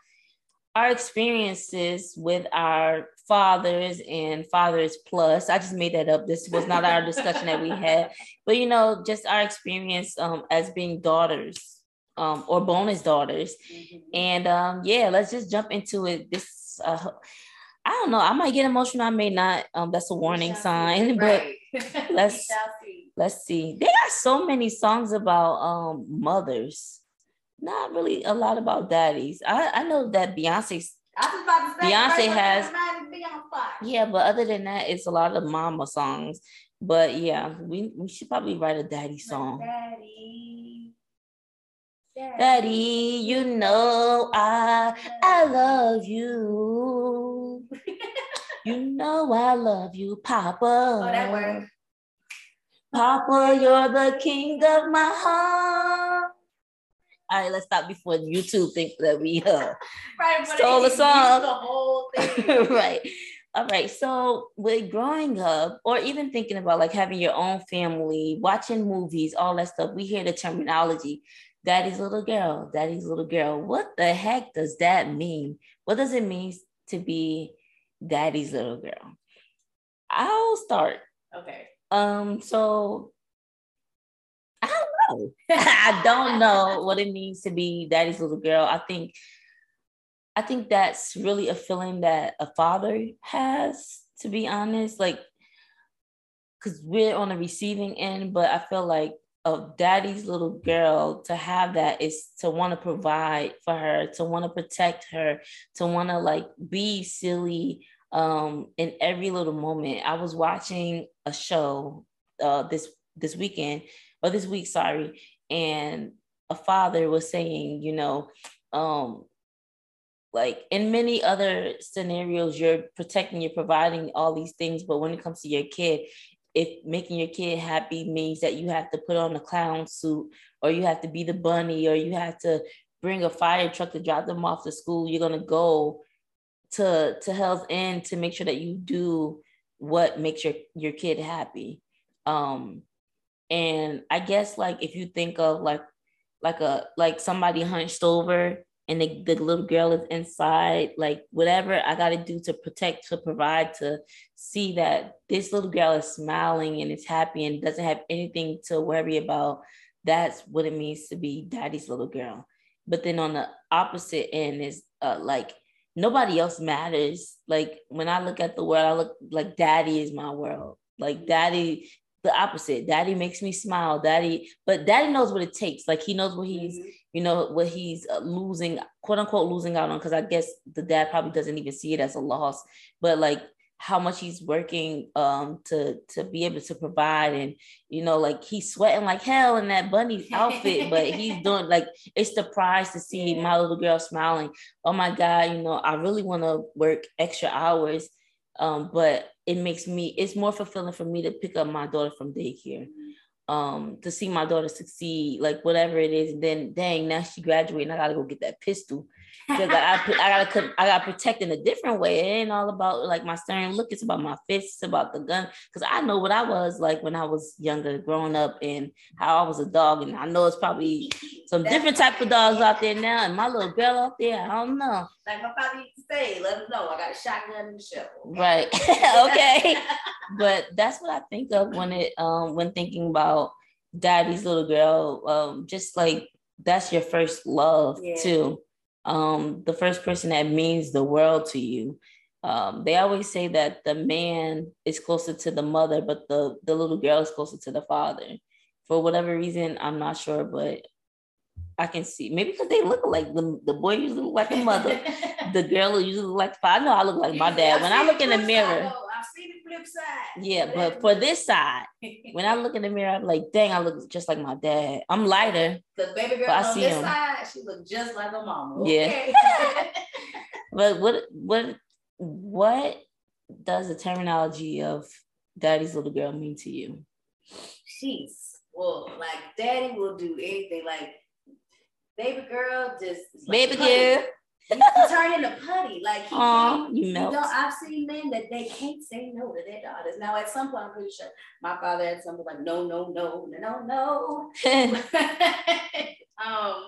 our experiences with our fathers and fathers plus. I just made that up. This was not our discussion that we had, but you know, just our experience um, as being daughters um, or bonus daughters. Mm-hmm. And um, yeah, let's just jump into it. This uh, I don't know. I might get emotional. I may not. Um, that's a warning sign. But let's see. let's see. They got so many songs about um mothers. Not really a lot about daddies. I, I know that Beyonce's Beyonce has yeah, but other than that, it's a lot of mama songs. But yeah, we, we should probably write a daddy song. Daddy. Daddy, you know I I love you. you know I love you, Papa. Oh, that works. Papa, you're the king of my heart. All right, let's stop before YouTube think that we uh, right, stole the song. The whole thing. right. All right. So with growing up, or even thinking about like having your own family, watching movies, all that stuff, we hear the terminology daddy's little girl, daddy's little girl. What the heck does that mean? What does it mean to be daddy's little girl? I'll start. Okay. Um, so I don't know. I don't know what it means to be daddy's little girl. I think I think that's really a feeling that a father has, to be honest. Like, because we're on the receiving end, but I feel like a daddy's little girl to have that is to want to provide for her, to want to protect her, to want to like be silly um in every little moment. I was watching a show uh this this weekend or this week, sorry, and a father was saying, you know, um like in many other scenarios you're protecting you're providing all these things but when it comes to your kid if making your kid happy means that you have to put on a clown suit or you have to be the bunny or you have to bring a fire truck to drop them off to school you're going to go to to hell's end to make sure that you do what makes your your kid happy. Um and i guess like if you think of like like a like somebody hunched over and the, the little girl is inside like whatever i got to do to protect to provide to see that this little girl is smiling and is happy and doesn't have anything to worry about that's what it means to be daddy's little girl. But then on the opposite end is uh, like nobody else matters. Like when i look at the world i look like daddy is my world. Like daddy the opposite. Daddy makes me smile. Daddy, but daddy knows what it takes. Like he knows what he's, mm-hmm. you know, what he's uh, losing, quote unquote, losing out on. Because I guess the dad probably doesn't even see it as a loss. But like how much he's working um to to be able to provide and you know like he's sweating like hell in that bunny outfit but he's doing like it's the prize to see yeah. my little girl smiling oh my god you know i really want to work extra hours um, but it makes me it's more fulfilling for me to pick up my daughter from daycare. Um to see my daughter succeed like whatever it is and then dang now she graduated and i gotta go get that pistol because I, I, gotta I gotta protect in a different way. It ain't all about like my stern look. It's about my fists. It's about the gun. Because I know what I was like when I was younger, growing up, and how I was a dog. And I know it's probably some different type of dogs out there now. And my little girl out there, I don't know. Like my father used to say, "Let them know I got a shotgun and a shovel." Right. okay. but that's what I think of when it um when thinking about daddy's little girl. Um, just like that's your first love yeah. too um, the first person that means the world to you. Um, they always say that the man is closer to the mother, but the, the little girl is closer to the father. For whatever reason, I'm not sure, but I can see maybe because they look like the, the boy usually look like the mother, the girl usually look like the father. I know I look like my dad. When I look in the mirror, flip side. Yeah, but for this side, when I look in the mirror, I'm like, dang, I look just like my dad. I'm lighter. The baby girl on this him. side, she look just like her mama. Okay. Yeah. but what what what does the terminology of daddy's little girl mean to you? She's Well, like daddy will do anything. Like baby girl, just baby girl he turn into putty. Like he Aww, you know, I've seen men that they can't say no to their daughters. Now, at some point, I'm pretty sure my father had something like no, no, no, no, no. um,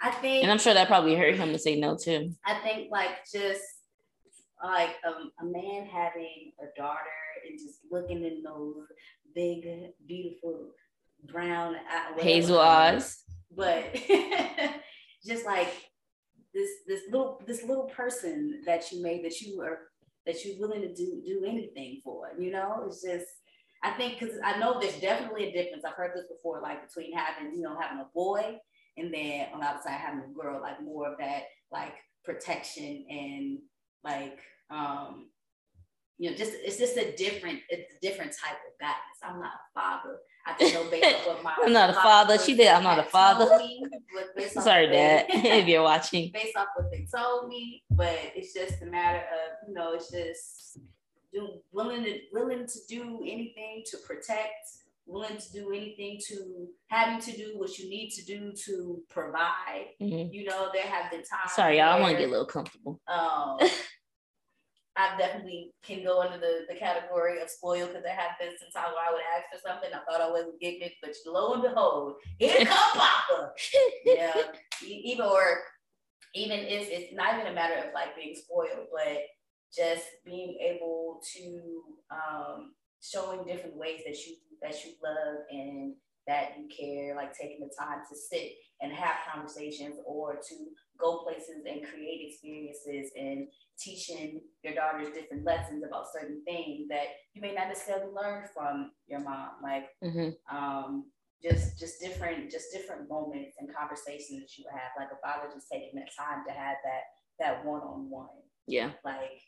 I think, and I'm sure that probably hurt him to say no too. I think like just like um, a man having a daughter and just looking in those big, beautiful brown hazel eyes, but just like this this little this little person that you made that you are that you're willing to do do anything for. You know, it's just I think because I know there's definitely a difference. I've heard this before, like between having you know having a boy and then on the other side having a girl, like more of that like protection and like um you know just it's just a different it's a different type of guidance. I'm not a father. I just know based on what my I'm not a father. She did. I'm not a father. Me, Sorry, Dad, if you're watching. Based off what they told me, but it's just a matter of you know, it's just do, willing to willing to do anything to protect, willing to do anything to having to do what you need to do to provide. Mm-hmm. You know, there have been times. Sorry, y'all. I want to get a little comfortable. Um, I definitely can go under the, the category of spoiled because there have been some times where I would ask for something. I thought I wasn't getting it, but lo and behold, here come Papa. yeah, even or even it's it's not even a matter of like being spoiled, but just being able to um, showing different ways that you that you love and that you care, like taking the time to sit and have conversations or to go places and create experiences and teaching your daughters different lessons about certain things that you may not necessarily learn from your mom. Like mm-hmm. um, just just different just different moments and conversations that you have. Like a father just taking that time to have that that one on one. Yeah. Like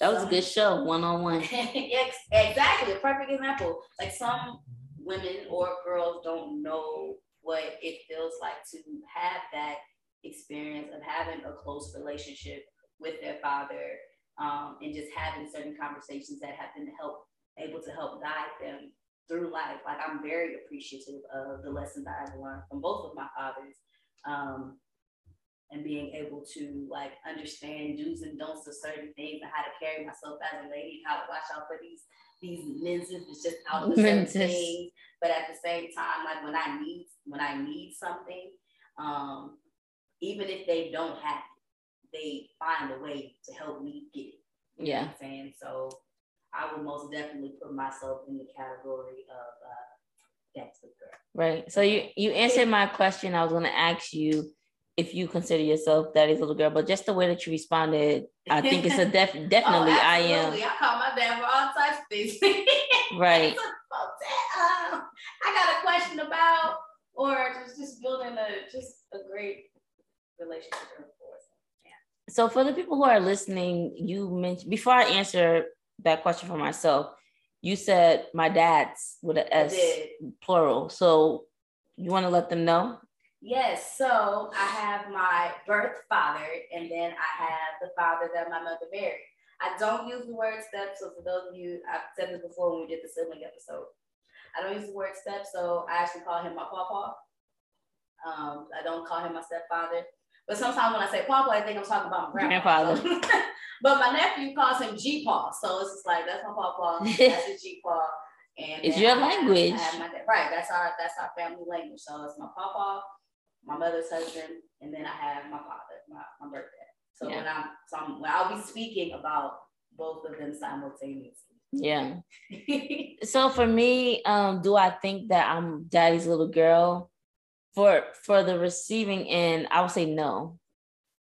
that was some, a good show, one on one. Exactly, a perfect example. Like some women or girls don't know what it feels like to have that experience of having a close relationship with their father um, and just having certain conversations that have been help able to help guide them through life. Like I'm very appreciative of the lessons that I've learned from both of my fathers. Um, and being able to like understand do's and don'ts of certain things and how to carry myself as a lady, how to watch out for these these lenses it's just out certain things. But at the same time, like when I need when I need something, um, even if they don't have it, they find a way to help me get it. You yeah. I'm saying? So I would most definitely put myself in the category of uh that's the girl. Right. So you you answered my question. I was gonna ask you if you consider yourself daddy's little girl, but just the way that you responded, I think it's a def- definitely oh, I am. I call my dad for all types of things. right. um, I got a question about, or just just building a just a great relationship Yeah. So for the people who are listening, you mentioned before I answer that question for myself, you said my dad's with an S plural. So you want to let them know Yes, so I have my birth father, and then I have the father that my mother married. I don't use the word step. So for those of you, I've said this before when we did the sibling episode. I don't use the word step, so I actually call him my papa. Um, I don't call him my stepfather. But sometimes when I say papa, I think I'm talking about my grandfather. but my nephew calls him G-Paw. So it's just like, that's my papa, that's a G-Paw. And it's your language. my, right. That's our that's our family language. So it's my papa, my mother's husband, and then I have my father, my, my birthday. So yeah. when I'm so I'm, when I'll be speaking about both of them simultaneously. Yeah. so for me, um, do I think that I'm daddy's little girl? For for the receiving end, I would say no.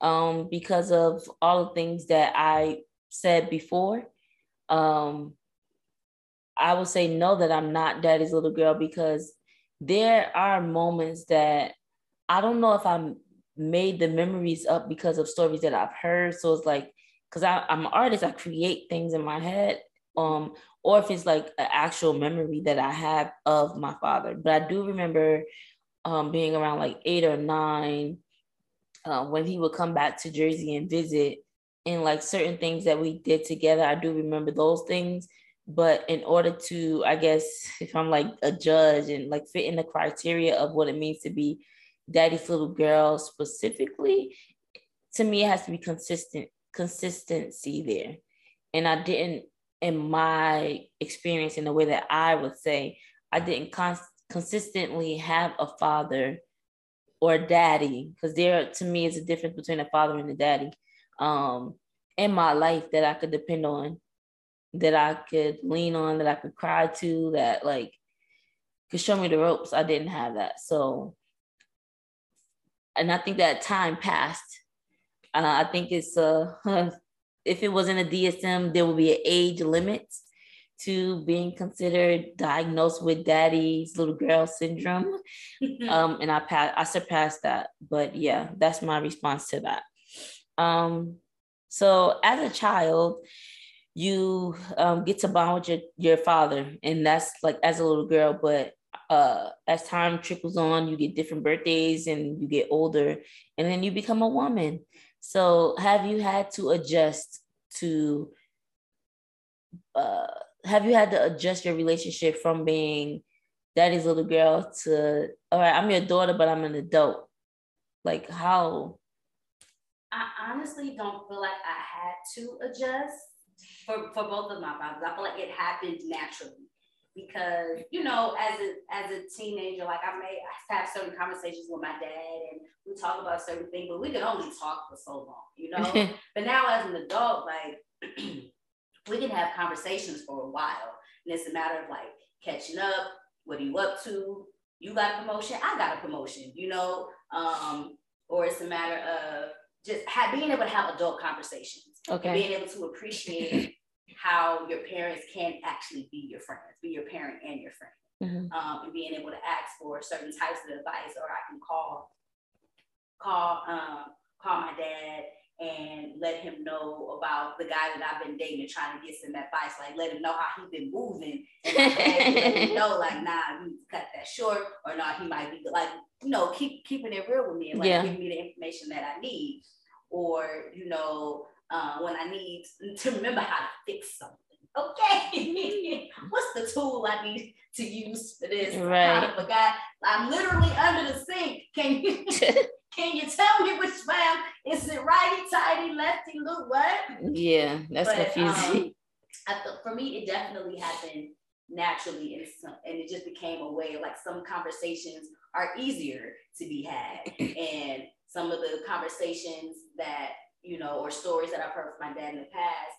Um, because of all the things that I said before. Um, I would say no that I'm not daddy's little girl because there are moments that I don't know if I made the memories up because of stories that I've heard. So it's like, because I'm an artist, I create things in my head. Um, or if it's like an actual memory that I have of my father. But I do remember um, being around like eight or nine uh, when he would come back to Jersey and visit, and like certain things that we did together. I do remember those things. But in order to, I guess, if I'm like a judge and like fit in the criteria of what it means to be daddy's little girl specifically, to me, it has to be consistent, consistency there. And I didn't, in my experience, in the way that I would say, I didn't con- consistently have a father or a daddy, because there to me is a difference between a father and a daddy um, in my life that I could depend on, that I could lean on, that I could cry to, that like could show me the ropes. I didn't have that. So and I think that time passed. Uh, I think it's uh, if it wasn't a DSM, there would be an age limit to being considered diagnosed with daddy's little girl syndrome. um, and I passed, I surpassed that. But yeah, that's my response to that. Um, so as a child, you um, get to bond with your, your father, and that's like as a little girl, but uh, as time trickles on, you get different birthdays and you get older, and then you become a woman. So, have you had to adjust to? Uh, have you had to adjust your relationship from being daddy's little girl to all right? I'm your daughter, but I'm an adult. Like how? I honestly don't feel like I had to adjust for, for both of my fathers. I feel like it happened naturally because you know as a as a teenager like i may have certain conversations with my dad and we talk about certain things but we can only talk for so long you know but now as an adult like we can have conversations for a while And it's a matter of like catching up. What are you up to? You got a promotion, I got a promotion, you know? Um, or it's a matter of just have, being able to have adult conversations. Okay. Being able to appreciate how your parents can actually be your friends, be your parent and your friend. Mm-hmm. Um, and being able to ask for certain types of advice, or I can call, call, um, call my dad and let him know about the guy that I've been dating and trying to get some advice. Like let him know how he's been moving. And let him know, like, nah, you cut that short, or not, nah, he might be like, you know, keep keeping it real with me and like yeah. give me the information that I need. Or, you know, uh, when I need to remember how to fix something. Okay, what's the tool I need to use for this? Right. A guy. I'm literally under the sink. Can you can you tell me which way is it righty, tighty, lefty, look what? Yeah, that's but, confusing. Um, for me, it definitely happened naturally and, some, and it just became a way like some conversations are easier to be had and some of the conversations that you know, or stories that I've heard from my dad in the past,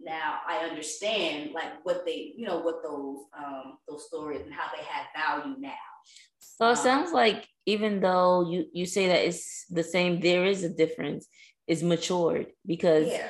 now I understand like what they, you know, what those um those stories and how they have value now. So it um, sounds like even though you you say that it's the same, there is a difference. It's matured because yeah.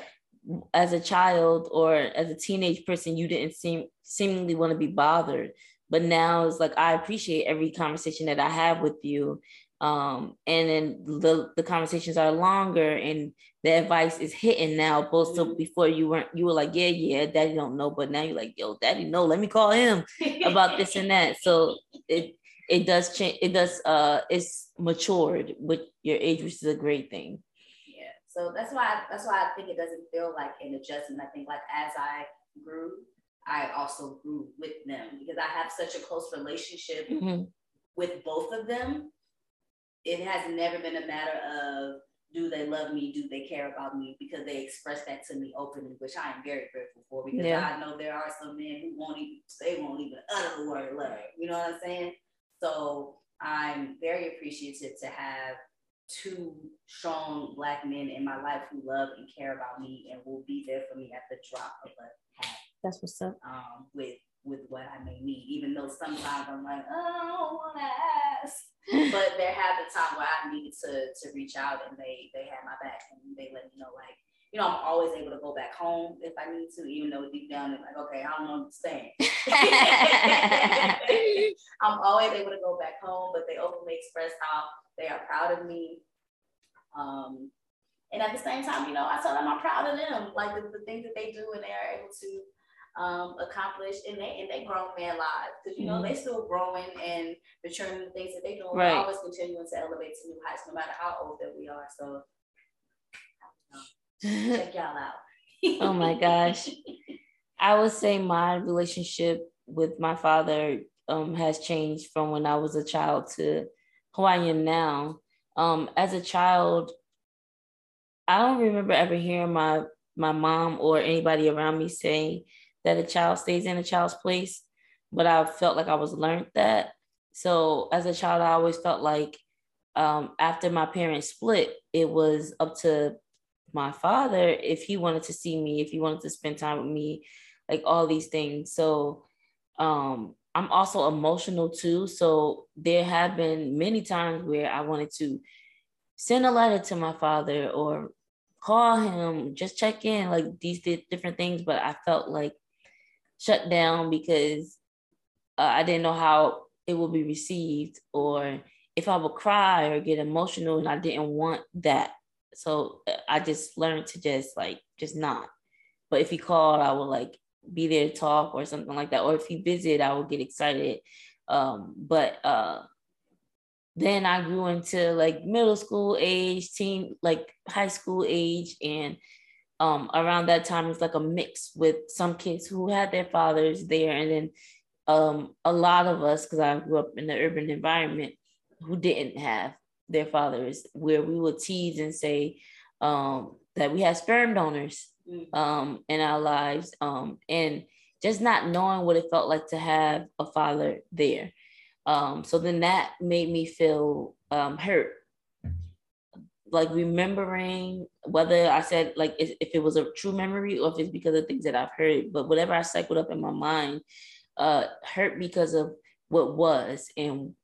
as a child or as a teenage person, you didn't seem seemingly want to be bothered. But now it's like I appreciate every conversation that I have with you um, and then the the conversations are longer and the advice is hitting now opposed to mm-hmm. before you weren't you were like yeah yeah daddy don't know but now you're like yo daddy no let me call him about this and that so it it does change it does uh it's matured with your age which is a great thing yeah so that's why that's why i think it doesn't feel like an adjustment i think like as i grew i also grew with them because i have such a close relationship mm-hmm. with both of them it has never been a matter of do they love me? Do they care about me? Because they express that to me openly, which I am very grateful for. Because yeah. I know there are some men who won't even they won't even utter the word love. You know what I'm saying? So I'm very appreciative to have two strong black men in my life who love and care about me and will be there for me at the drop of a hat. That's what's up. Um, with with what I may need, even though sometimes I'm like, oh, I don't want to ask but there have been times where I needed to to reach out and they they had my back and they let me know like you know I'm always able to go back home if I need to even though deep down it's like okay I don't understand. I'm always able to go back home but they openly express how they are proud of me. Um and at the same time you know I tell them I'm proud of them like the, the things that they do and they are able to um, accomplished in they in they grown man lives because you know mm-hmm. they still growing and maturing the things that they do. Right. We're always continuing to elevate to new heights, no matter how old that we are. So check y'all out. oh my gosh, I would say my relationship with my father um, has changed from when I was a child to who I am now. Um, as a child, I don't remember ever hearing my my mom or anybody around me say that a child stays in a child's place, but I felt like I was learned that. So as a child, I always felt like um, after my parents split, it was up to my father if he wanted to see me, if he wanted to spend time with me, like all these things. So um, I'm also emotional too. So there have been many times where I wanted to send a letter to my father or call him, just check in, like these different things. But I felt like shut down because uh, I didn't know how it would be received or if I would cry or get emotional and I didn't want that. So uh, I just learned to just like just not. But if he called, I would like be there to talk or something like that. Or if he visited, I would get excited. Um, but uh then I grew into like middle school age, teen, like high school age, and um, around that time it was like a mix with some kids who had their fathers there and then um, a lot of us because i grew up in the urban environment who didn't have their fathers where we would tease and say um, that we had sperm donors mm. um, in our lives um, and just not knowing what it felt like to have a father there um, so then that made me feel um, hurt like remembering whether I said like if, if, it was a true memory or if it's because of things that I've heard, but whatever I cycled up in my mind, uh hurt because of what was and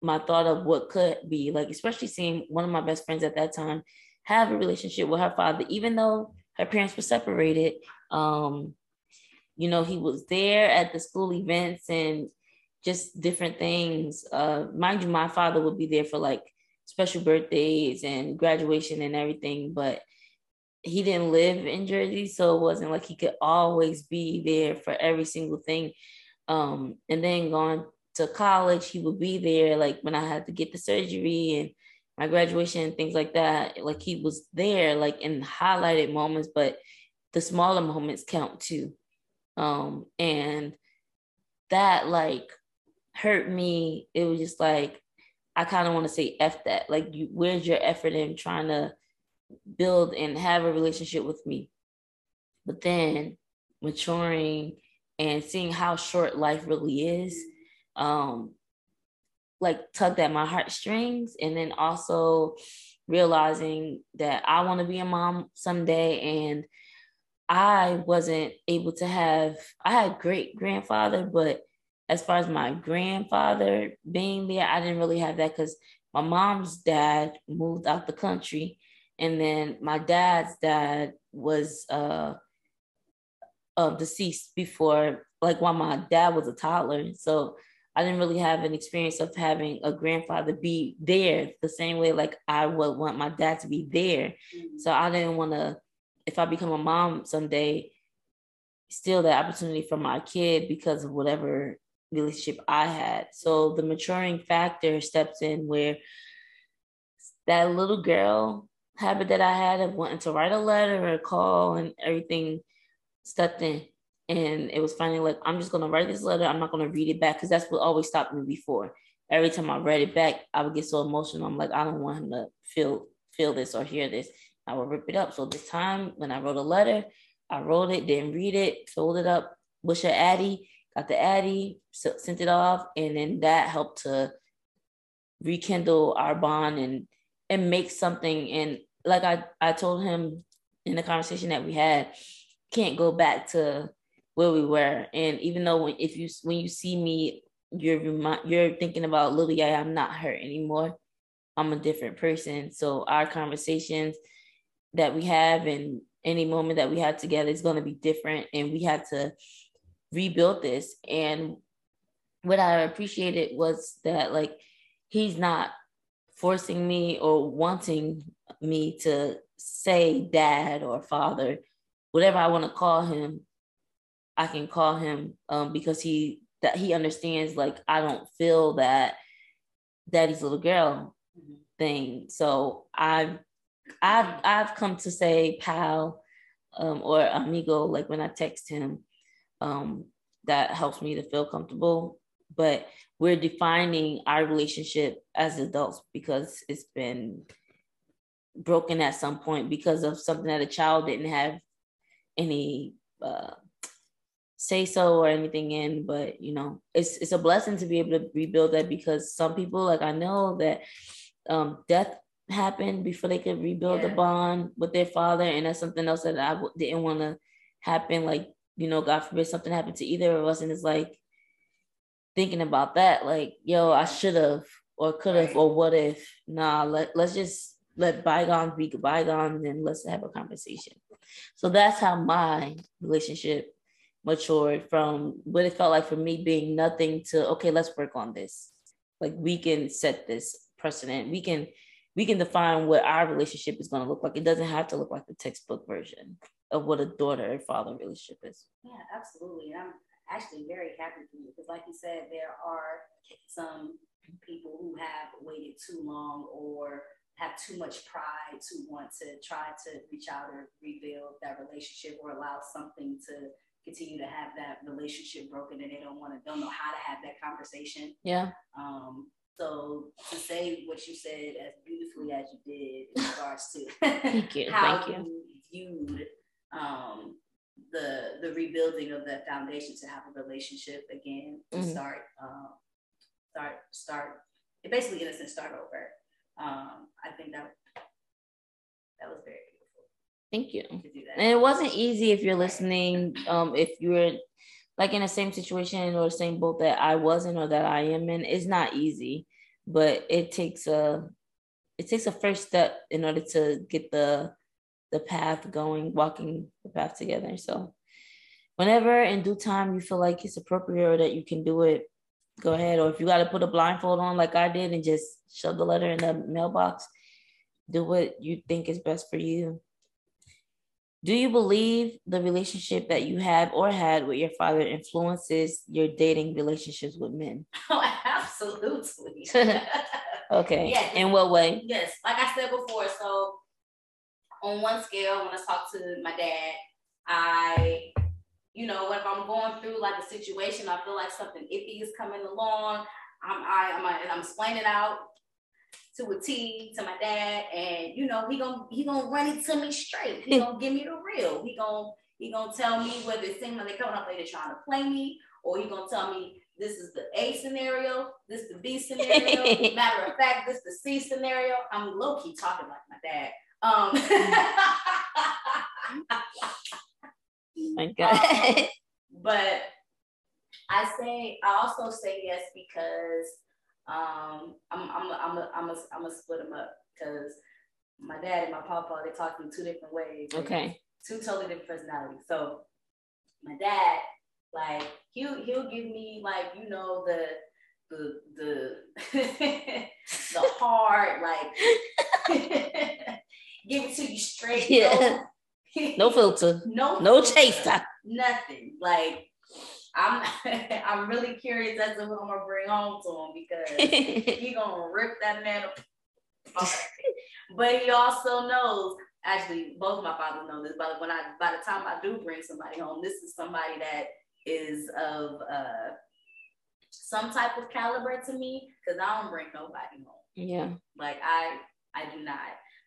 my thought of what could be. Like especially seeing one of my best friends at that time have a relationship with her father even though her parents were separated. Um you know he was there at the school events and just different things. Uh mind you my father would be there for like special birthdays and graduation and everything but he didn't live in Jersey, so it wasn't like he could always be there for every single thing. Um, and then going to college, he would be there like when I had to get the surgery and my graduation and things like that. Like he was there, like in highlighted moments, but the smaller moments count too. Um, and that like hurt me. It was just like I kind of want to say F that. Like you where's your effort in trying to build and have a relationship with me. But then maturing and seeing how short life really is, um, like tugged at my heartstrings. And then also realizing that I want to be a mom someday. And I wasn't able to have, I had great grandfather, but as far as my grandfather being there, I didn't really have that because my mom's dad moved out the country and then my dad's dad was uh, uh deceased before like while my dad was a toddler so i didn't really have an experience of having a grandfather be there the same way like i would want my dad to be there mm-hmm. so i didn't want to if i become a mom someday steal that opportunity from my kid because of whatever relationship i had so the maturing factor steps in where that little girl habit that I had of wanting to write a letter or a call and everything stepped in. And it was finally like, I'm just going to write this letter. I'm not going to read it back because that's what always stopped me before. Every time I read it back, I would get so emotional. I'm like, I don't want him to feel feel this or hear this. I would rip it up. So this time when I wrote a letter, I wrote it, didn't read it, fold it up, wish her Addy, got the Addy, sent it off, and then that helped to rekindle our bond and and make something and like I, I told him in the conversation that we had, can't go back to where we were. And even though when, if you when you see me, you're you're thinking about Lily. I'm not her anymore. I'm a different person. So our conversations that we have and any moment that we have together is going to be different, and we had to rebuild this. And what I appreciated was that like he's not forcing me or wanting me to say dad or father, whatever I want to call him, I can call him um, because he that he understands like I don't feel that daddy's little girl mm-hmm. thing. So I've I've I've come to say pal um, or amigo like when I text him. Um, that helps me to feel comfortable. But we're defining our relationship as adults because it's been broken at some point because of something that a child didn't have any uh, say so or anything in but you know it's it's a blessing to be able to rebuild that because some people like i know that um, death happened before they could rebuild yeah. the bond with their father and that's something else that I w- didn't want to happen like you know god forbid something happened to either of us and it's like thinking about that like yo i should have or could have or what if nah let, let's just let bygones be bygones and let's have a conversation. So that's how my relationship matured from what it felt like for me being nothing to okay, let's work on this. Like we can set this precedent. We can we can define what our relationship is going to look like. It doesn't have to look like the textbook version of what a daughter and father relationship is. Yeah, absolutely. And I'm actually very happy for you because, like you said, there are some people who have waited too long or have too much pride to want to try to reach out or rebuild that relationship or allow something to continue to have that relationship broken and they don't want to don't know how to have that conversation yeah um so to say what you said as beautifully as you did in regards to Thank you. how Thank you, you viewed um, the the rebuilding of that foundation to have a relationship again to mm-hmm. start um, start start basically in a sense start over um, I think that that was very beautiful. Thank you. And it wasn't easy if you're listening. Um, if you're like in the same situation or the same boat that I was in or that I am in, it's not easy, but it takes a it takes a first step in order to get the the path going, walking the path together. So whenever in due time you feel like it's appropriate or that you can do it, go ahead. Or if you got to put a blindfold on like I did and just shove the letter in the mailbox, do what you think is best for you. Do you believe the relationship that you have or had with your father influences your dating relationships with men? Oh, absolutely. okay. Yes. In what way? Yes. Like I said before, so on one scale, when I talk to my dad, I, you know, if I'm going through like a situation, I feel like something iffy is coming along. I'm I, I'm I'm explaining out to a T to my dad, and you know he gonna he gonna run it to me straight. He gonna give me the real. He gonna he gonna tell me whether it seems like they coming up they're trying to play me, or he gonna tell me this is the A scenario, this the B scenario. Matter of fact, this the C scenario. I'm low key talking like my dad. Um, my God. Um, but I say I also say yes because um, I'm I'm I'm a, I'm a, I'm a split them up because my dad and my papa they talk in two different ways. Okay. Two totally different personalities. So my dad, like he'll he'll give me like you know the the the the hard like give it to you straight. Yeah. No, no filter. No. No chaser. Nothing. Like I'm I'm really curious as to what I'm gonna bring home to him because he gonna rip that man apart. but he also knows, actually, both of my fathers know this, but when I by the time I do bring somebody home, this is somebody that is of uh some type of caliber to me because I don't bring nobody home. Yeah. Like I I do not.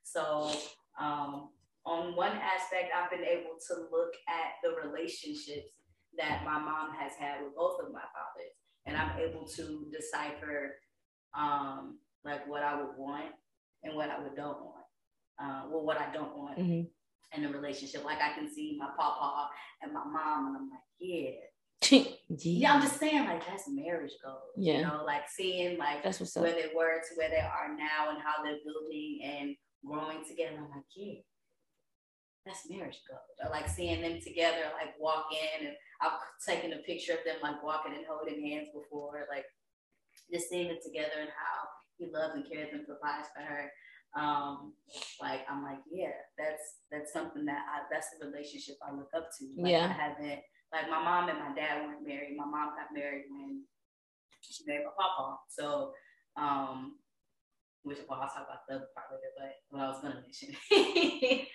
So um on one aspect I've been able to look at the relationships that my mom has had with both of my fathers. And I'm able to decipher um, like what I would want and what I would don't want. Uh, well, what I don't want mm-hmm. in a relationship. Like I can see my papa and my mom, and I'm like, yeah. yeah. yeah, I'm just saying, like that's marriage goals. Yeah. You know, like seeing like that's what's where they were to where they are now and how they're building and growing together. I'm like, yeah, that's marriage goals. Or like seeing them together, like walk in and I've taken a picture of them like walking and holding hands before, like just seeing them together and how he loves and cares and provides for her. Um, like I'm like, yeah, that's that's something that I that's the relationship I look up to. Like yeah. I haven't like my mom and my dad weren't married. My mom got married when she married my papa. So um which well, I'll talk about the other part later, but what I was gonna mention.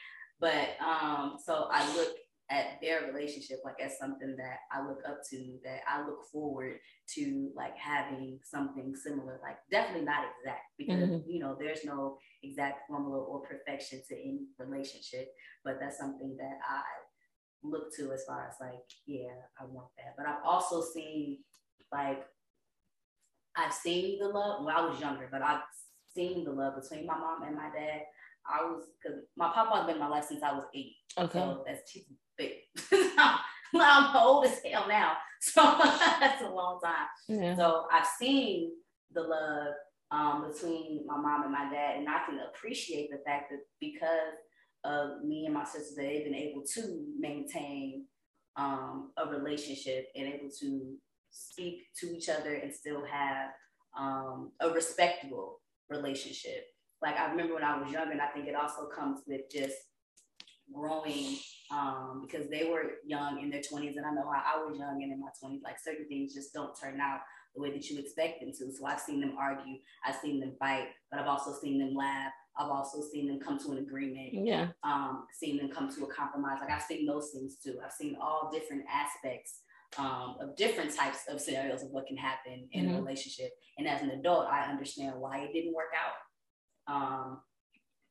but um so I look at their relationship like as something that I look up to, that I look forward to like having something similar, like definitely not exact because mm-hmm. you know there's no exact formula or perfection to any relationship, but that's something that I look to as far as like, yeah, I want that. But I've also seen like I've seen the love when I was younger, but I've seen the love between my mom and my dad. I was because my papa has been in my life since I was eight. Okay. So that's big. I'm old as hell now. So that's a long time. Yeah. So I've seen the love um, between my mom and my dad, and I can appreciate the fact that because of me and my sisters, they've been able to maintain um, a relationship and able to speak to each other and still have um, a respectable relationship. Like I remember when I was younger, and I think it also comes with just growing um, because they were young in their 20s and I know how I was young and in my 20s, like certain things just don't turn out the way that you expect them to. So I've seen them argue, I've seen them fight, but I've also seen them laugh. I've also seen them come to an agreement. Yeah. Um, seen them come to a compromise. Like I've seen those things too. I've seen all different aspects um, of different types of scenarios of what can happen in mm-hmm. a relationship. And as an adult, I understand why it didn't work out. Um,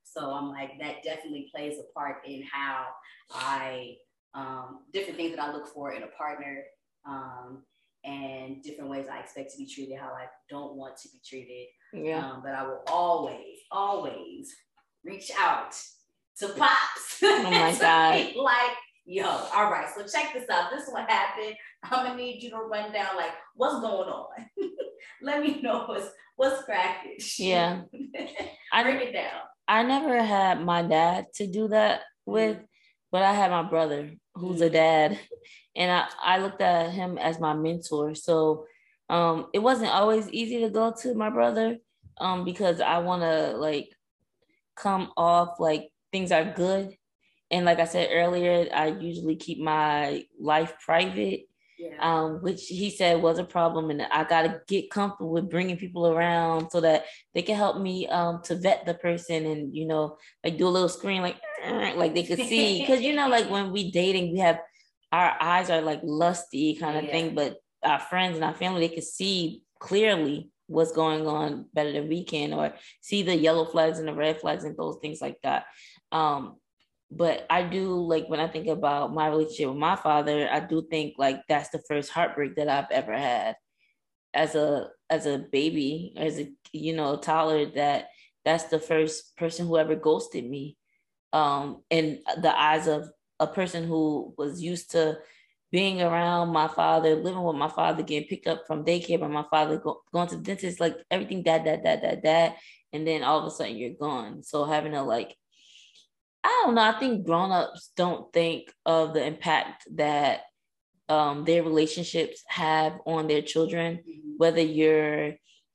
so I'm like, that definitely plays a part in how I, um, different things that I look for in a partner um, and different ways I expect to be treated, how I don't want to be treated. Yeah. Um, but I will always, always reach out to Pops. Oh my God. like, Yo, all right. So check this out. This is what happened. I'm gonna need you to run down like what's going on. Let me know what's what's cracking. Yeah. I it down. I never had my dad to do that with, mm-hmm. but I had my brother who's mm-hmm. a dad. And I, I looked at him as my mentor. So um it wasn't always easy to go to my brother um because I wanna like come off like things are good and like I said earlier, I usually keep my life private, yeah. um, which he said was a problem, and I got to get comfortable with bringing people around so that they can help me um, to vet the person and you know like do a little screen like like they could see because you know like when we dating we have our eyes are like lusty kind of yeah. thing, but our friends and our family they could see clearly what's going on better than we can or see the yellow flags and the red flags and those things like that um but I do like when I think about my relationship with my father, I do think like that's the first heartbreak that I've ever had as a as a baby, as a you know toddler. That that's the first person who ever ghosted me, um, in the eyes of a person who was used to being around my father, living with my father, getting picked up from daycare by my father, go, going to the dentist, like everything, dad, dad, dad, dad, dad, and then all of a sudden you're gone. So having to like I don't know. I think grown-ups don't think of the impact that um, their relationships have on their children, mm-hmm. whether you're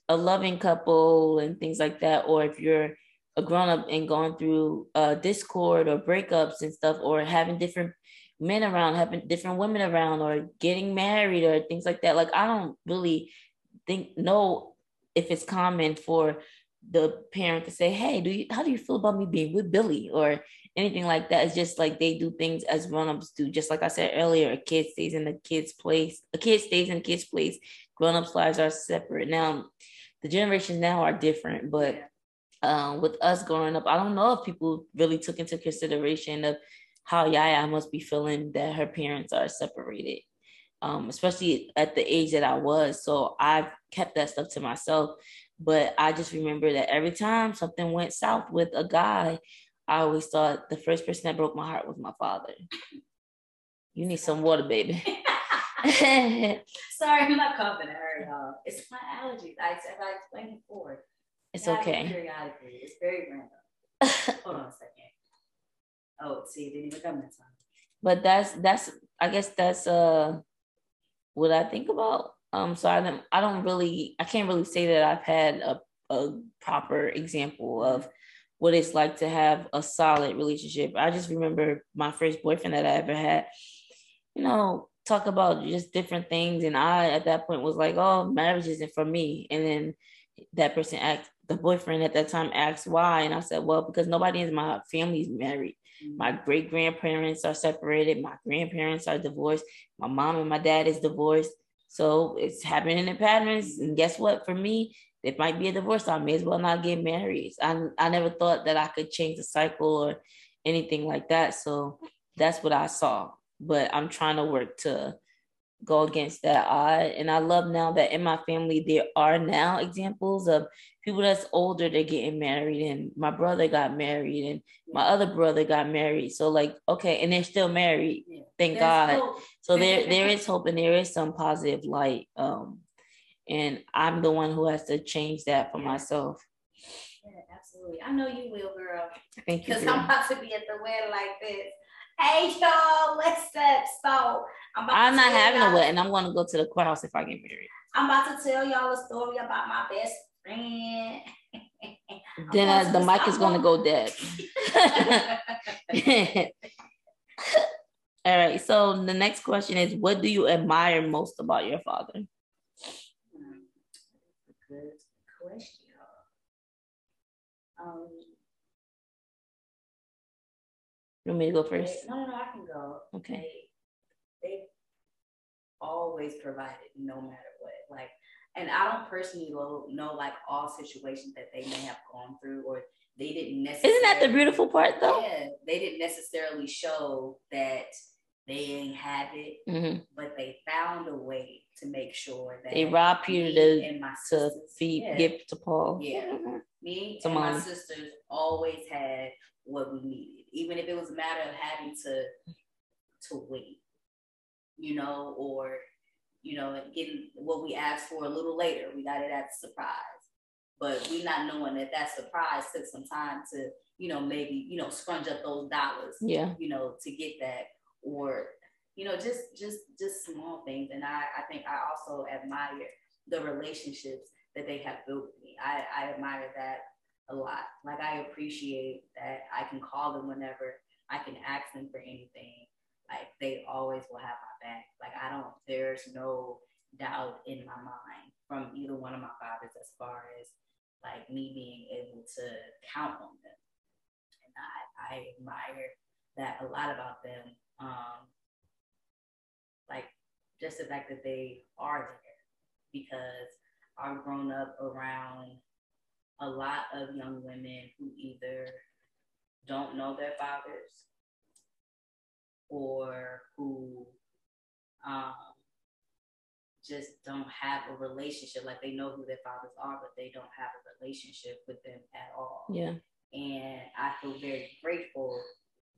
a loving couple and things like that, or if you're a grown-up and going through uh, discord or breakups and stuff, or having different men around, having different women around, or getting married or things like that. Like I don't really think know if it's common for the parent to say, "Hey, do you how do you feel about me being with Billy?" or anything like that. It's just like they do things as grown-ups do. Just like I said earlier, a kid stays in the kid's place. A kid stays in the kid's place. Grown-ups' lives are separate. Now, the generations now are different, but um, with us growing up, I don't know if people really took into consideration of how Yaya must be feeling that her parents are separated. Um, especially at the age that I was. So I've kept that stuff to myself. But I just remember that every time something went south with a guy, I always thought the first person that broke my heart was my father. You need some water, baby. Sorry, I'm not coughing at her, y'all. It's my allergies. I, I explained before. It's okay. Periodically, it's very random. Hold on a second. Oh, see, it didn't even come this time. But that's that's. I guess that's uh what I think about. Um, so I don't I don't really I can't really say that I've had a a proper example of what it's like to have a solid relationship. I just remember my first boyfriend that I ever had, you know, talk about just different things. And I, at that point, was like, oh, marriage isn't for me. And then that person asked, the boyfriend at that time asked why. And I said, well, because nobody in my family is married. My great grandparents are separated. My grandparents are divorced. My mom and my dad is divorced. So it's happening in patterns. And guess what? For me, it might be a divorce. I may as well not get married. I, I never thought that I could change the cycle or anything like that. So that's what I saw. But I'm trying to work to go against that odd. And I love now that in my family, there are now examples of people that's older, they're getting married. And my brother got married and my other brother got married. So like, okay, and they're still married. Thank There's God. Hope. So there there is hope and there is some positive light. Um and I'm the one who has to change that for myself. Yeah, absolutely. I know you will, girl. Thank you. Because I'm about to be at the wedding like this. Hey y'all, let's set so I'm, I'm not having a wedding. I'm gonna go to the courthouse if I get married. I'm about to tell y'all a story about my best friend. then uh, the mic is gonna go dead. All right. So the next question is, what do you admire most about your father? good question. Um, you want me to go first? They, no, no, no, I can go. Okay. They, they always provided no matter what. Like, and I don't personally know, know like all situations that they may have gone through or they didn't necessarily. Isn't that the beautiful part though? Yeah, they didn't necessarily show that they ain't have it, mm-hmm. but they found a way to make sure that they rob you to, to feed yeah. gift to Paul. Yeah. Mm-hmm. Me and my sisters always had what we needed. Even if it was a matter of having to to wait, you know, or you know, getting what we asked for a little later. We got it at the surprise. But we not knowing that that surprise took some time to, you know, maybe, you know, scrunch up those dollars, yeah, you know, to get that. Or, you know, just just just small things. And I, I think I also admire the relationships that they have built with me. I, I admire that a lot. Like I appreciate that I can call them whenever I can ask them for anything. Like they always will have my back. Like I don't, there's no doubt in my mind from either one of my fathers as far as like me being able to count on them. And I, I admire that a lot about them. Um, like just the fact that they are there because I've grown up around a lot of young women who either don't know their fathers or who um, just don't have a relationship. Like they know who their fathers are, but they don't have a relationship with them at all. Yeah. And I feel very grateful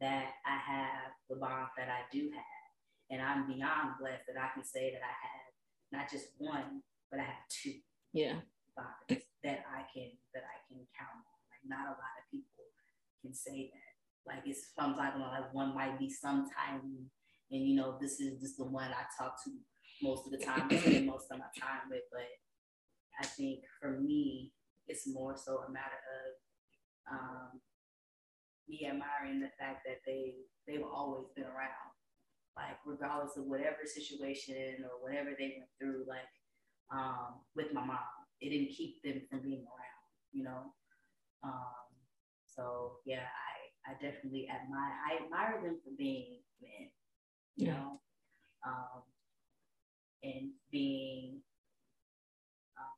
that I have the bond that I do have. And I'm beyond blessed that I can say that I have not just one, but I have two. Yeah. Fathers that I can that I can count on. Like not a lot of people can say that. Like it's sometimes like one might be sometime, and you know this is just the one I talk to most of the time, spend most of my time with. But I think for me, it's more so a matter of um, me admiring the fact that they they've always been around, like regardless of whatever situation or whatever they went through. Like um, with my mom, it didn't keep them from being around, you know. Um, so yeah, I I definitely admire I admire them for being men, you yeah. know, um, and being um,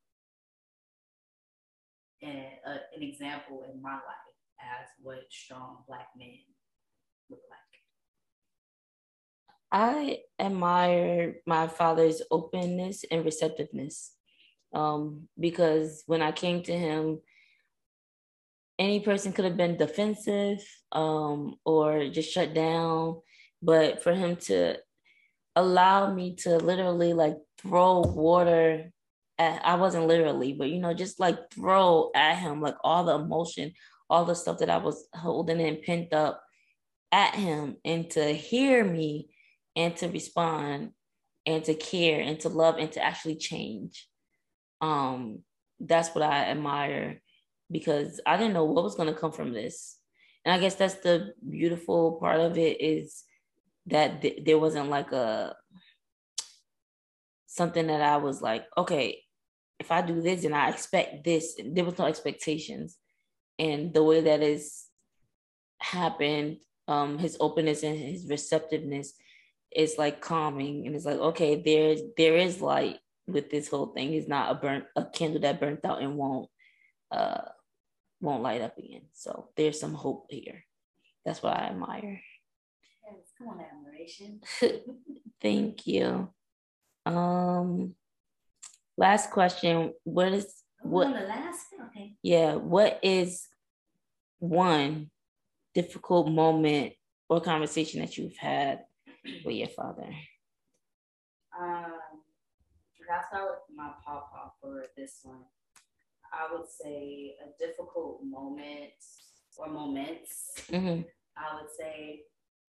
an, a, an example in my life as what strong black men look like. I admire my father's openness and receptiveness um, because when I came to him any person could have been defensive um, or just shut down but for him to allow me to literally like throw water at, i wasn't literally but you know just like throw at him like all the emotion all the stuff that i was holding and pent up at him and to hear me and to respond and to care and to love and to actually change um that's what i admire because I didn't know what was going to come from this. And I guess that's the beautiful part of it is that th- there wasn't like a something that I was like, okay, if I do this and I expect this, there was no expectations. And the way that is happened, um, his openness and his receptiveness is like calming. And it's like, okay, there's there is light with this whole thing. It's not a burnt a candle that burnt out and won't uh won't light up again. So there's some hope here. That's what I admire. Yes, come on, admiration. Thank you. Um, last question. What is what? the last? Okay. Yeah. What is one difficult moment or conversation that you've had with your father? Um, I'll start with my papa for this one. I would say a difficult moment or moments, mm-hmm. I would say,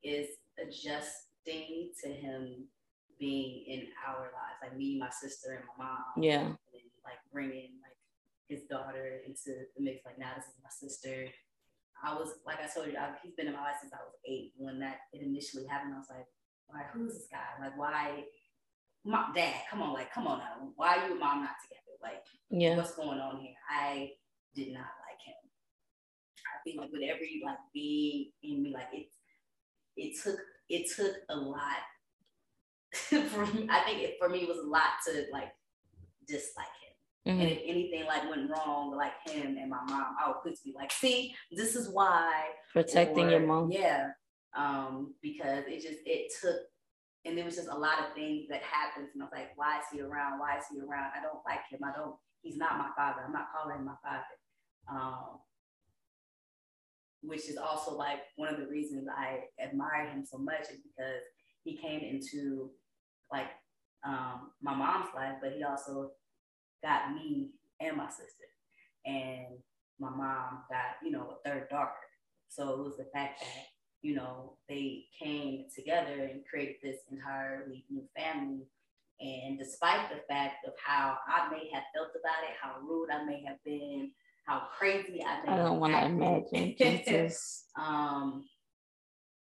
is adjusting to him being in our lives, like me, my sister, and my mom. Yeah. And like bringing his daughter into the mix. Like now, this is my sister. I was like I told you, I, he's been in my life since I was eight. When that it initially happened, I was like, "Why? Who's this guy? Like, why? My dad, come on, like, come on now. Why are you and mom not together?" Like, yeah. what's going on here? I did not like him. I feel like with every like being in me, like it, it took it took a lot for me. I think it, for me it was a lot to like dislike him. Mm-hmm. And if anything like went wrong, like him and my mom, I would quickly be like, see, this is why protecting or, your mom. Yeah. Um, because it just it took and there was just a lot of things that happened. And I was like, why is he around? Why is he around? I don't like him. I don't, he's not my father. I'm not calling him my father. Um, which is also like one of the reasons I admire him so much is because he came into like um, my mom's life, but he also got me and my sister. And my mom got, you know, a third daughter. So it was the fact that, you know, they came together and created this entirely new family. And despite the fact of how I may have felt about it, how rude I may have been, how crazy I may I don't want to imagine. Jesus. um,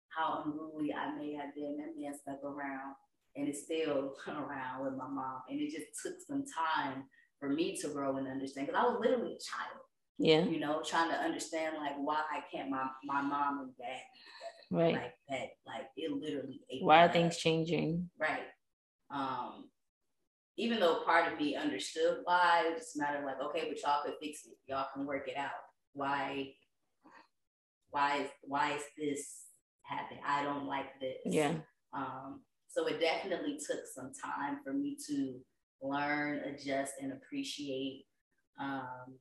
how unruly I may have been, that man stuck around and it's still around with my mom. And it just took some time for me to grow and understand because I was literally a child. Yeah. You know, trying to understand like why I can't my my mom and dad right like that. Like it literally why are things changing? Right. Um even though part of me understood why, it's just matter of like, okay, but y'all could fix it. Y'all can work it out. Why why is why is this happening? I don't like this. Yeah. Um, so it definitely took some time for me to learn, adjust, and appreciate um,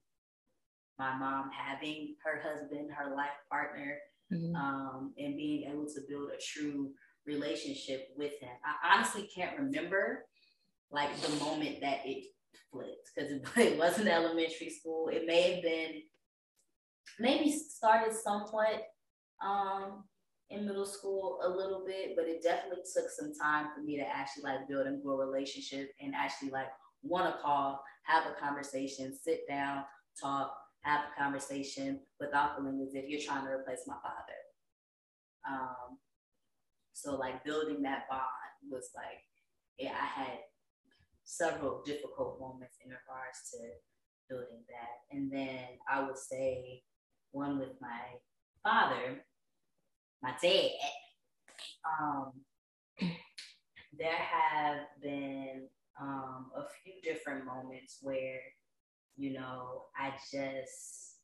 my mom having her husband, her life partner, mm-hmm. um, and being able to build a true relationship with him. I honestly can't remember like the moment that it flipped because it, it wasn't elementary school. It may have been maybe started somewhat um, in middle school a little bit, but it definitely took some time for me to actually like build and grow a relationship and actually like want to call, have a conversation, sit down, talk, have a conversation without feeling as if you're trying to replace my father. Um, so like building that bond was like, yeah, I had several difficult moments in regards to building that. And then I would say one with my father, my dad, um, there have been um, a few different moments where, you know, I just,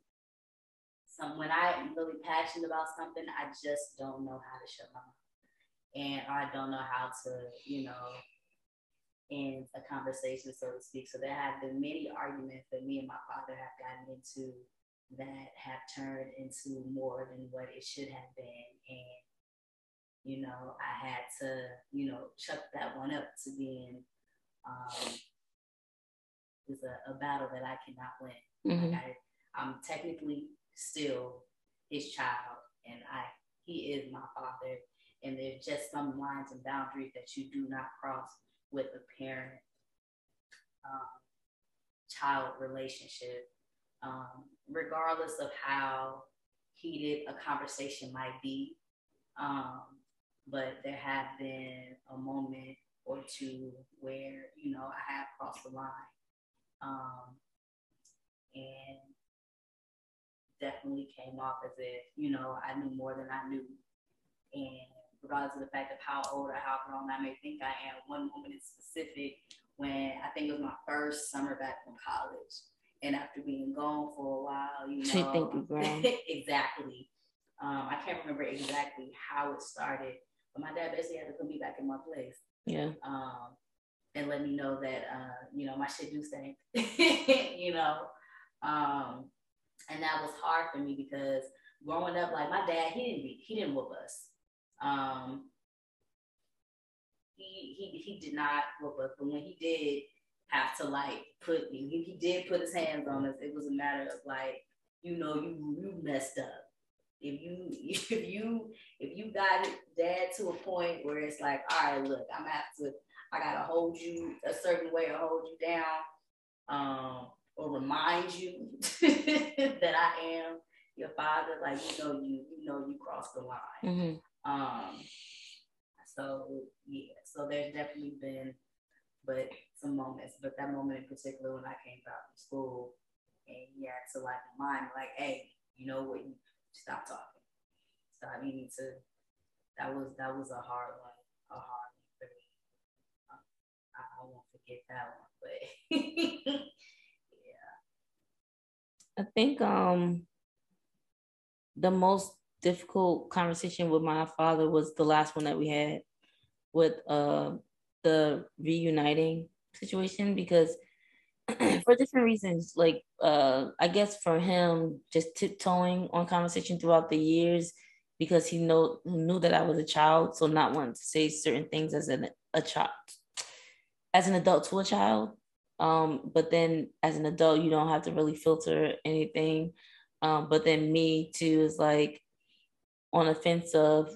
some when I'm really passionate about something, I just don't know how to shut my mouth. And I don't know how to, you know, end a conversation, so to speak. So there have been many arguments that me and my father have gotten into that have turned into more than what it should have been. And, you know, I had to, you know, chuck that one up to being um is a, a battle that I cannot win. Mm-hmm. Like I, I'm technically still his child and I he is my father. And there's just some lines and boundaries that you do not cross with a parent um, child relationship um, regardless of how heated a conversation might be. Um, but there have been a moment or two where, you know, I have crossed the line. Um, and definitely came off as if, you know, I knew more than I knew. And regardless of the fact of how old or how grown I may think I am, one moment in specific when I think it was my first summer back from college and after being gone for a while, you know, she think you grown. exactly. Um, I can't remember exactly how it started, but my dad basically had to put me back in my place. Yeah. Um, and let me know that uh, you know my shit do stink. you know, um, and that was hard for me because growing up, like my dad, he didn't he didn't whoop us. Um, he he he did not whoop us, but when he did, have to like put he, he did put his hands on us. It was a matter of like, you know, you you messed up. If you if you if you got it dad to a point where it's like, all right, look, I'm gonna have to I gotta hold you a certain way or hold you down, um, or remind you that I am your father. Like you know you you know you crossed the line. Mm-hmm. Um, so yeah, so there's definitely been, but some moments, but that moment in particular when I came back from school and he had to like remind me, like, hey, you know what, you stop talking. Stop, you need to that was that was a hard one, a hard one for me. I, I won't forget that one, but yeah. I think um the most difficult conversation with my father was the last one that we had with uh the reuniting situation because for different reasons like uh i guess for him just tiptoeing on conversation throughout the years because he know knew that I was a child, so not wanting to say certain things as an a child, as an adult to a child. Um, but then as an adult, you don't have to really filter anything. Um, but then me too is like on the fence of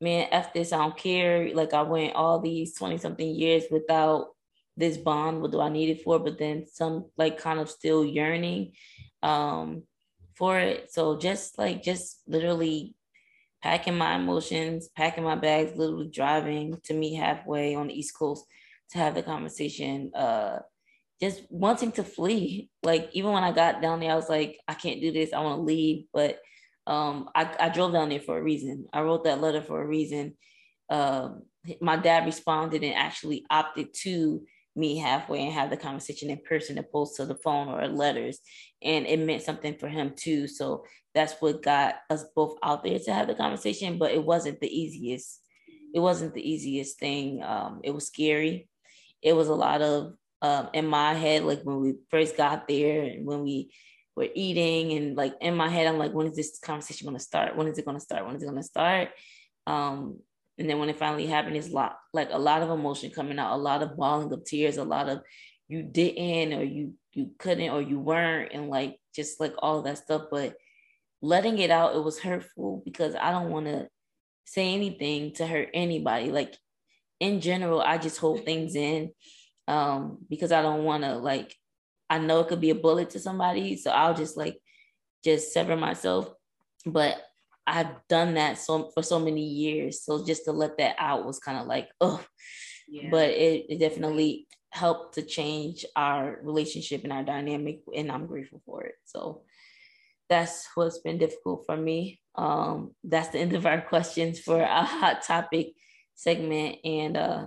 man, F this, I don't care. Like I went all these 20 something years without this bond. What do I need it for? But then some like kind of still yearning um for it. So just like just literally packing my emotions, packing my bags, literally driving to meet halfway on the East Coast to have the conversation. Uh just wanting to flee. Like even when I got down there, I was like, I can't do this. I want to leave. But um, I, I drove down there for a reason. I wrote that letter for a reason. Um, my dad responded and actually opted to meet halfway and have the conversation in person opposed to the phone or letters. And it meant something for him too. So that's what got us both out there to have the conversation, but it wasn't the easiest. It wasn't the easiest thing. Um, it was scary. It was a lot of um, in my head, like when we first got there and when we were eating, and like in my head, I'm like, when is this conversation going to start? When is it going to start? When is it going to start? Um, and then when it finally happened, it's lot like a lot of emotion coming out, a lot of bawling of tears, a lot of you didn't or you you couldn't or you weren't, and like just like all that stuff. But letting it out, it was hurtful because I don't want to say anything to hurt anybody. Like in general, I just hold things in um, because I don't want to like, I know it could be a bullet to somebody. So I'll just like, just sever myself. But I've done that so for so many years. So just to let that out was kind of like, oh, yeah. but it, it definitely helped to change our relationship and our dynamic. And I'm grateful for it. So that's what's been difficult for me. Um, that's the end of our questions for a hot topic segment. And uh,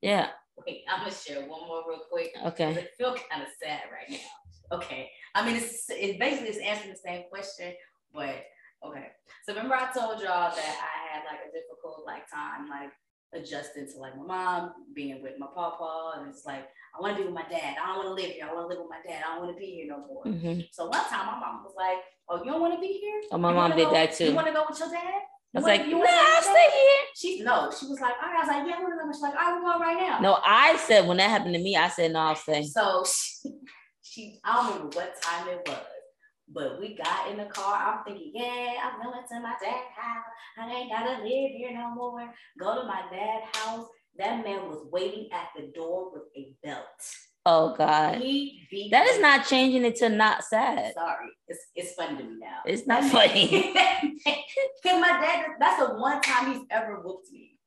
yeah, Wait, I'm gonna share one more real quick. Okay. I feel kind of sad right now. Okay. I mean, it's it's basically it's answering the same question, but okay. So remember I told y'all that I had like a difficult like time like adjusting to like my mom being with my papa, and it's like I want to be with my dad. I don't want to live here. I want to live with my dad. I don't want to be here no more. Mm-hmm. So one time my mom was like, "Oh, you don't want to be here? Oh, my mom did go, that too. You want to go with your dad?" I was like, you nah, I'll stay here. She no, she was like, all right. I was like, yeah, we're. She's like, all right, we're going right now. No, I said when that happened to me, I said no, I'll stay. So she, she I don't remember what time it was, but we got in the car. I'm thinking, yeah, I'm going to my dad's house. I ain't gotta live here no more. Go to my dad's house. That man was waiting at the door with a belt. Oh God. that is not changing it to not sad. Sorry. It's it's funny to me now. It's not funny. Cause my dad, that's the one time he's ever whooped me.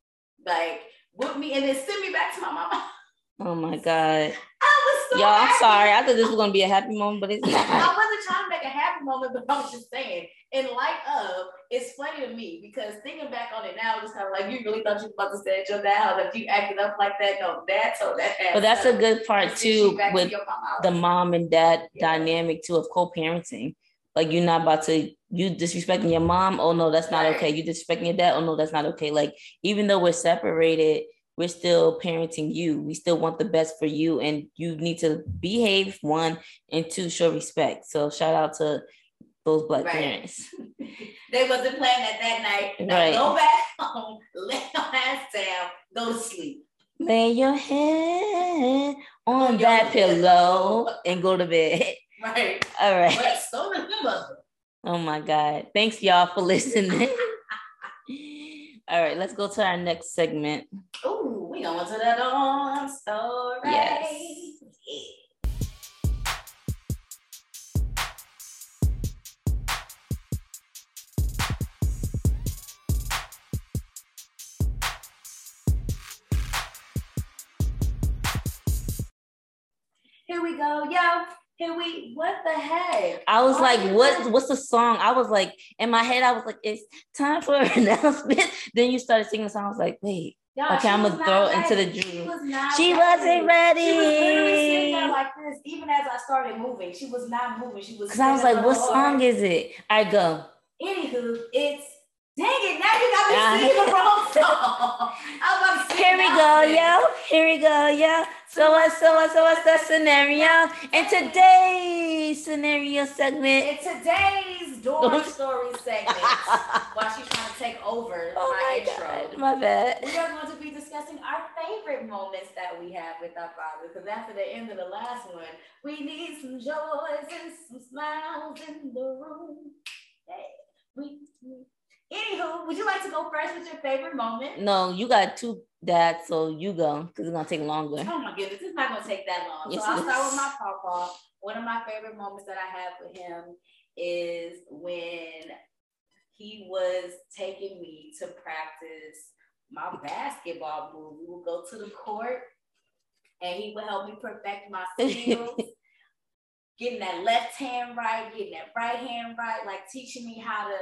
Like whooped me and then sent me back to my mama. Oh my God. I was so Y'all, I'm sorry. I thought this was gonna be a happy moment, but it's not. I wasn't trying to make a happy moment, but I was just saying, in light of, it's funny to me because thinking back on it now, it's kind of like you really thought you were about to say your dad if you acted up like that. No, dad told that. But that's a good part too with the mom and dad yeah. dynamic too of co-parenting. Like you're not about to you disrespecting your mom. Oh no, that's not right. okay. You disrespecting your dad. Oh no, that's not okay. Like even though we're separated we're still parenting you. We still want the best for you, and you need to behave one and two, show respect. So shout out to those black right. parents. they wasn't playing at that night. Now right. Go back home, lay your ass down, go to sleep. Lay your head on your that pillow and go to bed. Right. All right. But so mother. Oh my God. Thanks y'all for listening. All right, let's go to our next segment. Oh, we going to the story. Yes. Here we go, yo. Here we, what the heck? I was like, what? What's the song? I was like, in my head, I was like, it's time for an announcement. then you started singing the song. I was like, wait, okay, I'm gonna throw it into the dream. She, was she wasn't ready. She was literally sitting like this, even as I started moving. She was not moving. She was. Because I was like, what song is it? I go. Anywho, it's Dang it, now you got me singing the wrong song. Here we go, yo. Here we go, yeah. So what, so what, so what's the scenario? In today's scenario segment. In today's door oh story segment, while she's trying to take over Oh my, my intro. God, my bad. We are going to be discussing our favorite moments that we have with our father. Because after the end of the last one, we need some joys and some smiles in the room. Hey, we, we- Anywho, would you like to go first with your favorite moment? No, you got two dads, so you go because it's gonna take longer. Oh my goodness, it's not gonna take that long. Yes, so I'll start with my papa. One of my favorite moments that I have with him is when he was taking me to practice my basketball move. We would go to the court and he would help me perfect my skills. getting that left hand right, getting that right hand right, like teaching me how to,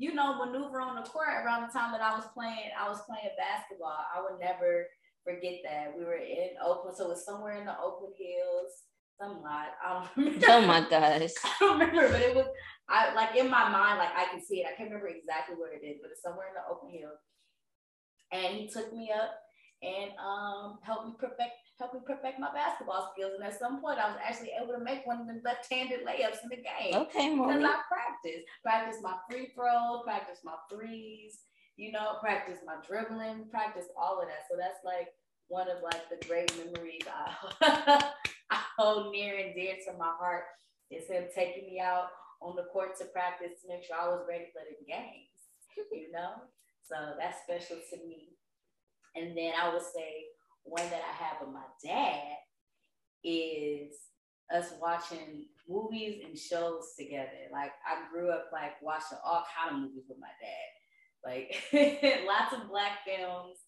you know, maneuver on the court around the time that I was playing, I was playing basketball. I would never forget that. We were in Oakland, so it was somewhere in the Oakland Hills, some lot. I don't remember. Oh my gosh. I don't remember, but it was I like in my mind, like I can see it. I can't remember exactly where it is, but it's somewhere in the Oakland Hills. And he took me up and um helped me perfect helped me perfect my basketball skills. And at some point, I was actually able to make one of the left-handed layups in the game Okay, because Moni. I practiced, practiced my free throws, practiced my threes, you know, practice my dribbling, practice all of that. So that's like one of like the great memories I, I hold near and dear to my heart is him taking me out on the court to practice to make sure I was ready for the games, you know? So that's special to me. And then I would say one that I have with my dad is us watching movies and shows together. Like I grew up like watching all kind of movies with my dad. Like lots of black films.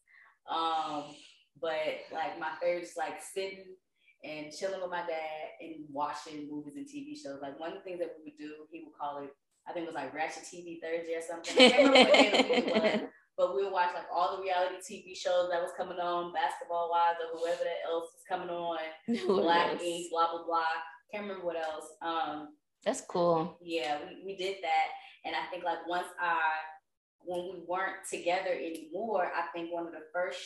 Um, but like my favorite is like sitting and chilling with my dad and watching movies and TV shows. Like one of the things that we would do, he would call it, I think it was like Ratchet TV Thursday or something. I can't remember what day of the week it was but we would watch like all the reality TV shows that was coming on, basketball wise or whoever that else was coming on, Black Ink, blah blah blah. Can't remember what else. Um, That's cool. yeah, we, we did that, and I think like once I, when we weren't together anymore, I think one of the first,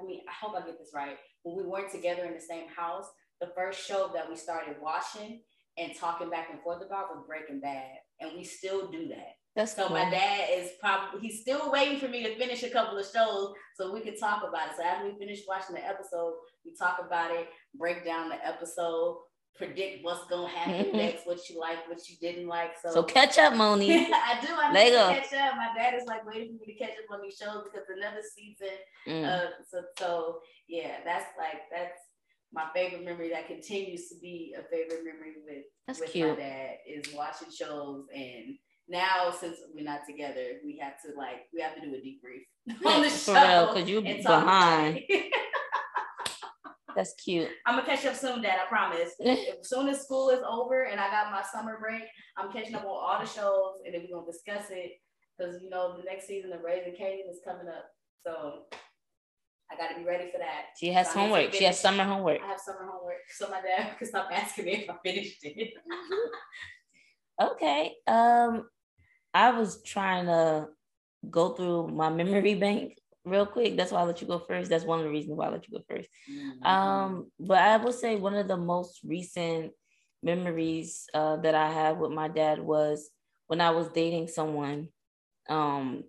I mean, I hope I get this right. When we weren't together in the same house, the first show that we started watching and talking back and forth about was Breaking Bad, and we still do that. That's So cool. my dad is probably he's still waiting for me to finish a couple of shows so we can talk about it. So after we finish watching the episode, we talk about it, break down the episode, predict what's gonna happen next, what you like, what you didn't like. So, So catch up, Moni. I do. I need to catch up. My dad is like waiting for me to catch up on these shows because another season. Mm. Uh, so so yeah, that's like that's my favorite memory that continues to be a favorite memory with That's with cute. my dad is watching shows and now since we're not together we have to like we have to do a debrief on the show real, 'cause you behind. That's cute. i'm gonna catch up soon dad i promise as soon as school is over and i got my summer break i'm catching up on all the shows and then we're gonna discuss it because you know the next season of Raising Kanan is coming up so i gotta be ready for that She has So to homework. She has summer homework. I have summer homework, so my dad can stop asking me if I finished it. Mm-hmm. Okay. Um, I was trying to go through my memory bank real quick. That's why I let you go first. That's one of the reasons why I let you go first. Mm-hmm. Um, but I will say one of the most recent memories uh, that I have with my dad was when I was dating someone. Um,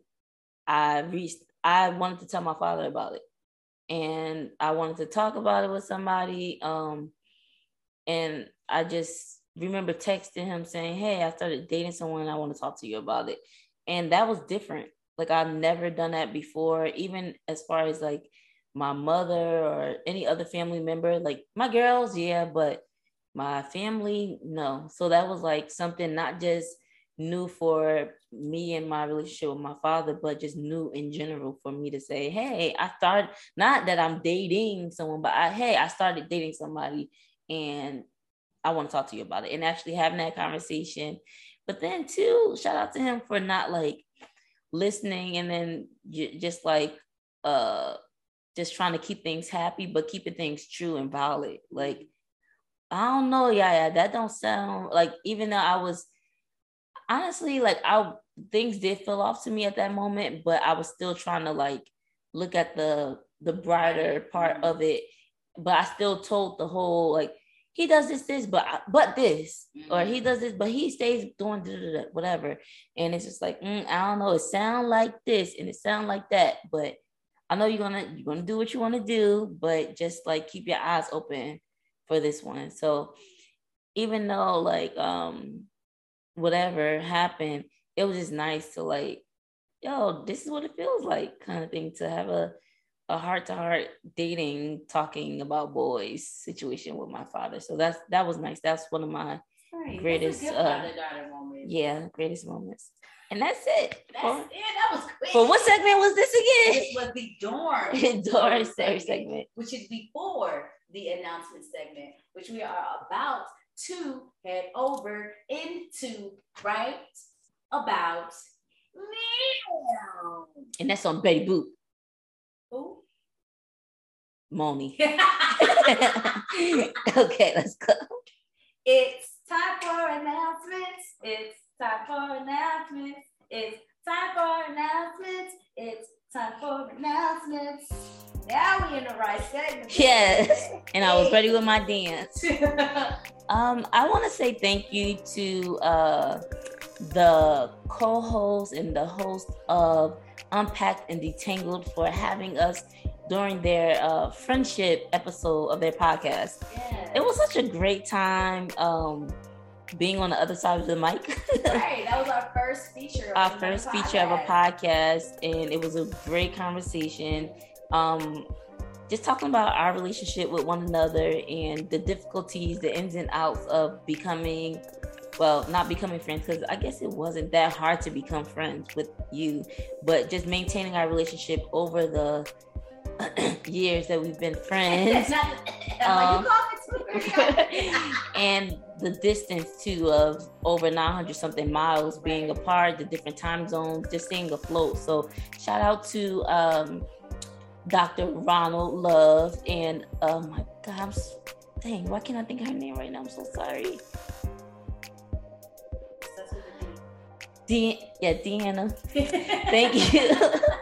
I reached. I wanted to tell my father about it, and I wanted to talk about it with somebody. Um, and I just remember texting him saying, "Hey, I started dating someone. I want to talk to you about it," and that was different. Like I've never done that before, even as far as like my mother or any other family member. Like my girls, yeah, but my family, no. So that was like something not just new for me and my relationship with my father, but just new in general for me to say, hey, I started not that I'm dating someone, but I hey, I started dating somebody and I want to talk to you about it and actually having that conversation. But then too, shout out to him for not like listening and then just like uh just trying to keep things happy, but keeping things true and valid. Like, I don't know, yeah, yeah, that don't sound like even though I was honestly like I things did feel off to me at that moment, but I was still trying to like look at the the brighter part mm-hmm. of it, but I still told the whole like he does this, this, but but this, mm-hmm. or he mm-hmm. does this, but he stays doing whatever, and it's just like mm, I don't know. It sound like this and it sound like that, but I know you're gonna you're gonna do what you want to do, but just like keep your eyes open for this one. So even though like um whatever happened, it was just nice to like, yo, this is what it feels like, kind of thing, to have a a heart to heart dating, talking about boys situation with my father. So that's that was nice. That's one of my right. greatest uh, yeah, greatest moments. And that's it. That's for, it. That was quick. For what segment was this again? This was the dorm. dorm segment, segment, which is before the announcement segment, which we are about to head over into right about now. And that's on Betty Boop. Who? Moni. okay, let's go. It's time for announcements. It's time for announcements. It's time for announcements. It's time for announcements. Now we in the right segment. Yes, and I was ready with my dance. um, I want to say thank you to uh, the co-host and the host of Unpacked and Detangled for having us during their uh, friendship episode of their podcast. Yes. It was such a great time um, being on the other side of the mic. right, that was our first feature. our first feature of a podcast, and it was a great conversation. Um, just talking about our relationship with one another and the difficulties, the ins and outs of becoming well, not becoming friends because I guess it wasn't that hard to become friends with you, but just maintaining our relationship over the years that we've been friends. um, and the distance too of over 900 something miles being apart, the different time zones, just staying afloat. So shout out to um, Dr. Ronald Love and oh my God, I'm, dang, why can't I think of her name right now? I'm so sorry. De- yeah, Deanna. thank you.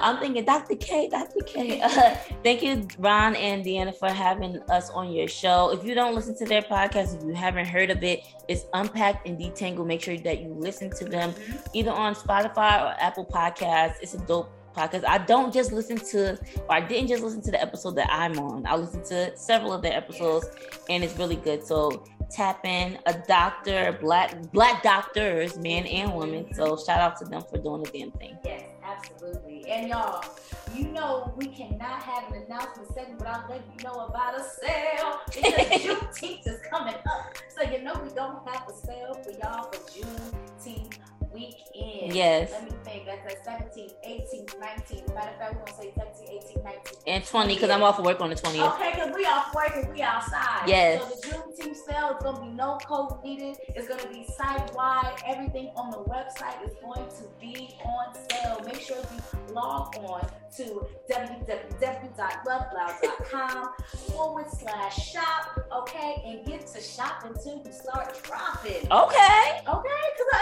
I'm thinking Dr. K, Dr. K. Uh, thank you, Ron and Deanna, for having us on your show. If you don't listen to their podcast, if you haven't heard of it, it's Unpacked and Detangled. Make sure that you listen to them either on Spotify or Apple Podcasts. It's a dope podcast. I don't just listen to, or I didn't just listen to the episode that I'm on. I listened to several of their episodes, and it's really good. So tap in a doctor, black black doctors, men and women. So shout out to them for doing the damn thing. Yes, absolutely. And y'all, you know we cannot have an announcement segment without letting you know about a sale because Juneteenth is coming up. So you know we don't have a sale for y'all for Juneteenth weekend. Yes. Let me think. That's at 17, 18, 19. Matter of fact, we're going to say 17, 18, 19. And 20, because I'm off of work on the 20th. Okay, because we off work and we outside. Yes. So the Juneteenth sale is going to be no code needed. It's going to be site wide. Everything on the website is going to be on sale. Make sure you log on to www.loveloud.com forward slash shop, okay, and get to shop until you start dropping. Okay. Okay, because I, I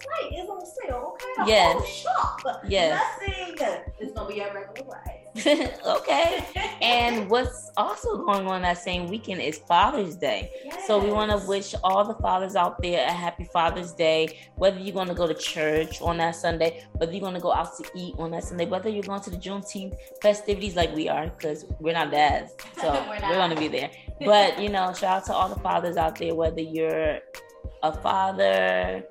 site is on sale, okay? yes. shop. Yes. Nothing is gonna be at regular price. okay. and what's also going on that same weekend is Father's Day. Yes. So we want to wish all the fathers out there a happy Father's Day. Whether you're going to go to church on that Sunday, whether you're going to go out to eat on that Sunday, whether you're going to the Juneteenth festivities like we are, because we're not dads, so we're, we're going to be there. But you know, shout out to all the fathers out there, whether you're a father,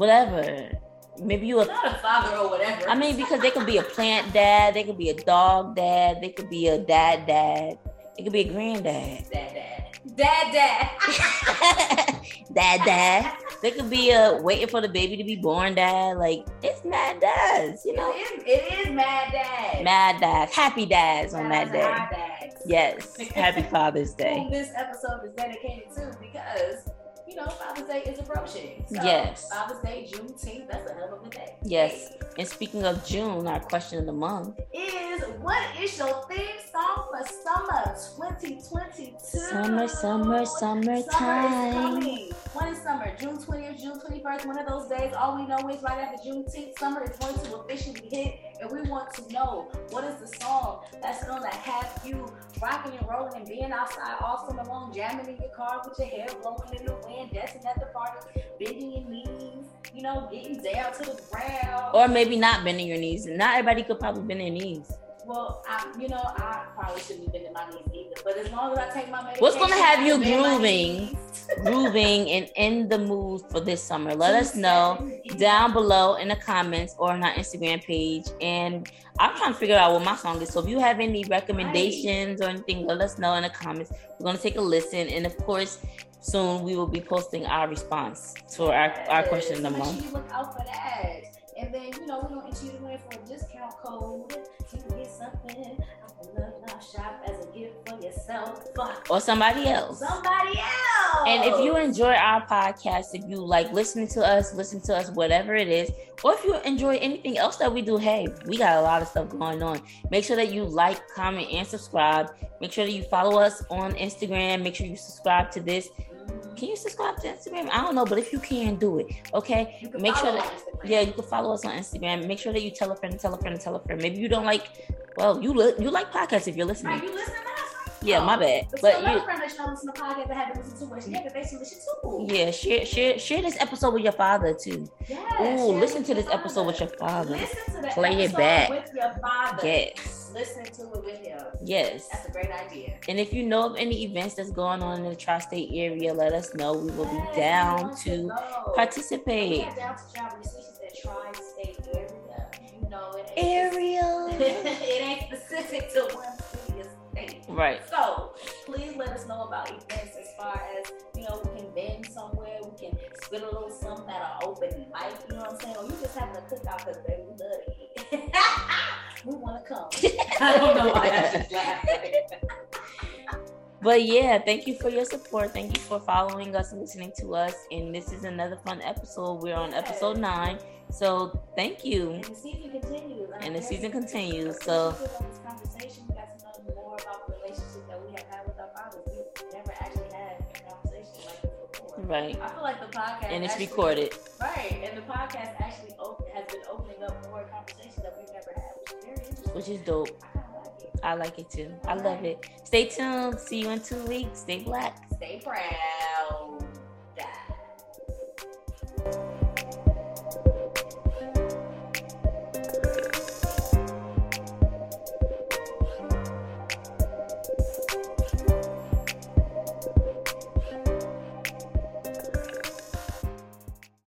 whatever. Maybe you a, not a father or whatever. I mean, because they could be a plant dad, they could be a dog dad, they could be a dad dad, it could be a granddad. Dad dad. Dad dad. dad dad. They could be a waiting for the baby to be born dad. Like it's mad dads, you know. It is, it is mad dads. Mad dads. Happy dads on that day. Yes. Happy Father's Day. this episode is dedicated to because you know, Father's Day is approaching. So yes. Father's Day, Juneteenth, that's a hell of a day. Yes. And speaking of June, our question of the month is what is your theme song for summer, summer 2022. Summer, summer, summertime. Summer summer? June 20th, June 21st, one of those days. All we know is right after Juneteenth, summer is going to officially hit. And we want to know what is the song that's going to have you rocking and rolling and being outside all summer long, jamming in your car with your hair blowing in the wind, dancing at the party, bending your knees, you know, getting down to the ground. Or maybe not bending your knees. Not everybody could probably bend their knees. Well, I, you know, I probably shouldn't be bending my knees either. But as long as I take my medication, What's gonna have you I bend my grooving? grooving and in the mood for this summer. Let us know down below in the comments or on our Instagram page. And I'm trying to figure out what my song is. So if you have any recommendations or anything, let us know in the comments. We're gonna take a listen, and of course, soon we will be posting our response to our, our question of the month. look out for that. And then, you know, we're gonna enter you to win for a discount code. You can get something out the Love Shop as a gift for yourself. Or somebody else. somebody else. And if you enjoy our podcast, if you like listening to us, listen to us, whatever it is, or if you enjoy anything else that we do, hey, we got a lot of stuff going on. Make sure that you like, comment, and subscribe. Make sure that you follow us on Instagram. Make sure you subscribe to this. Can you subscribe to Instagram? I don't know, but if you can, do it. Okay. Make sure that yeah, you can follow us on Instagram. Make sure that you tell a friend, tell a friend, tell a friend. Maybe you don't like, well, you li- you like podcasts if you're Right, listening. you listen to? Yeah, my bad. But, But you, friend that don't listen to podcasts that haven't listened to yet, that they should listen to. yeah, share share share this episode with your father too. Yes, Ooh, listen to this episode with your father. father. Listen to the Play it back. with your father. Yes. Listen to it with him. Yes. That's a great idea. And if you know of any events that's going on in the tri-state area, let us know. We will be Yes, we down want to participate. Yeah, down to travel. You see, she said tri-state area. You know it. Ain't Area. it ain't specific to one Right. So please let us know about events as far as you know we can bend somewhere, we can spit a little something at an open mic. You know what I'm saying? Or you just having a cookout because baby we love eat. we want to come. I don't know why I just laughed. But yeah, thank you for your support. Thank you for following us and listening to us. And this is another fun episode. We're on episode nine. So thank you. And the season continues. I'm And the season continues. So appreciative of this conversation. We got to know more about the relationship that we have had with our fathers. We've never actually had a conversation like this before. right. I feel like the podcast And it's actually- recorded. Right, and the podcast actually op- has been opening up more conversations that we've never had, which is very interesting. Which is dope. I like it. I like it too. I love it. Stay tuned. See you in two weeks. Stay black. Stay proud.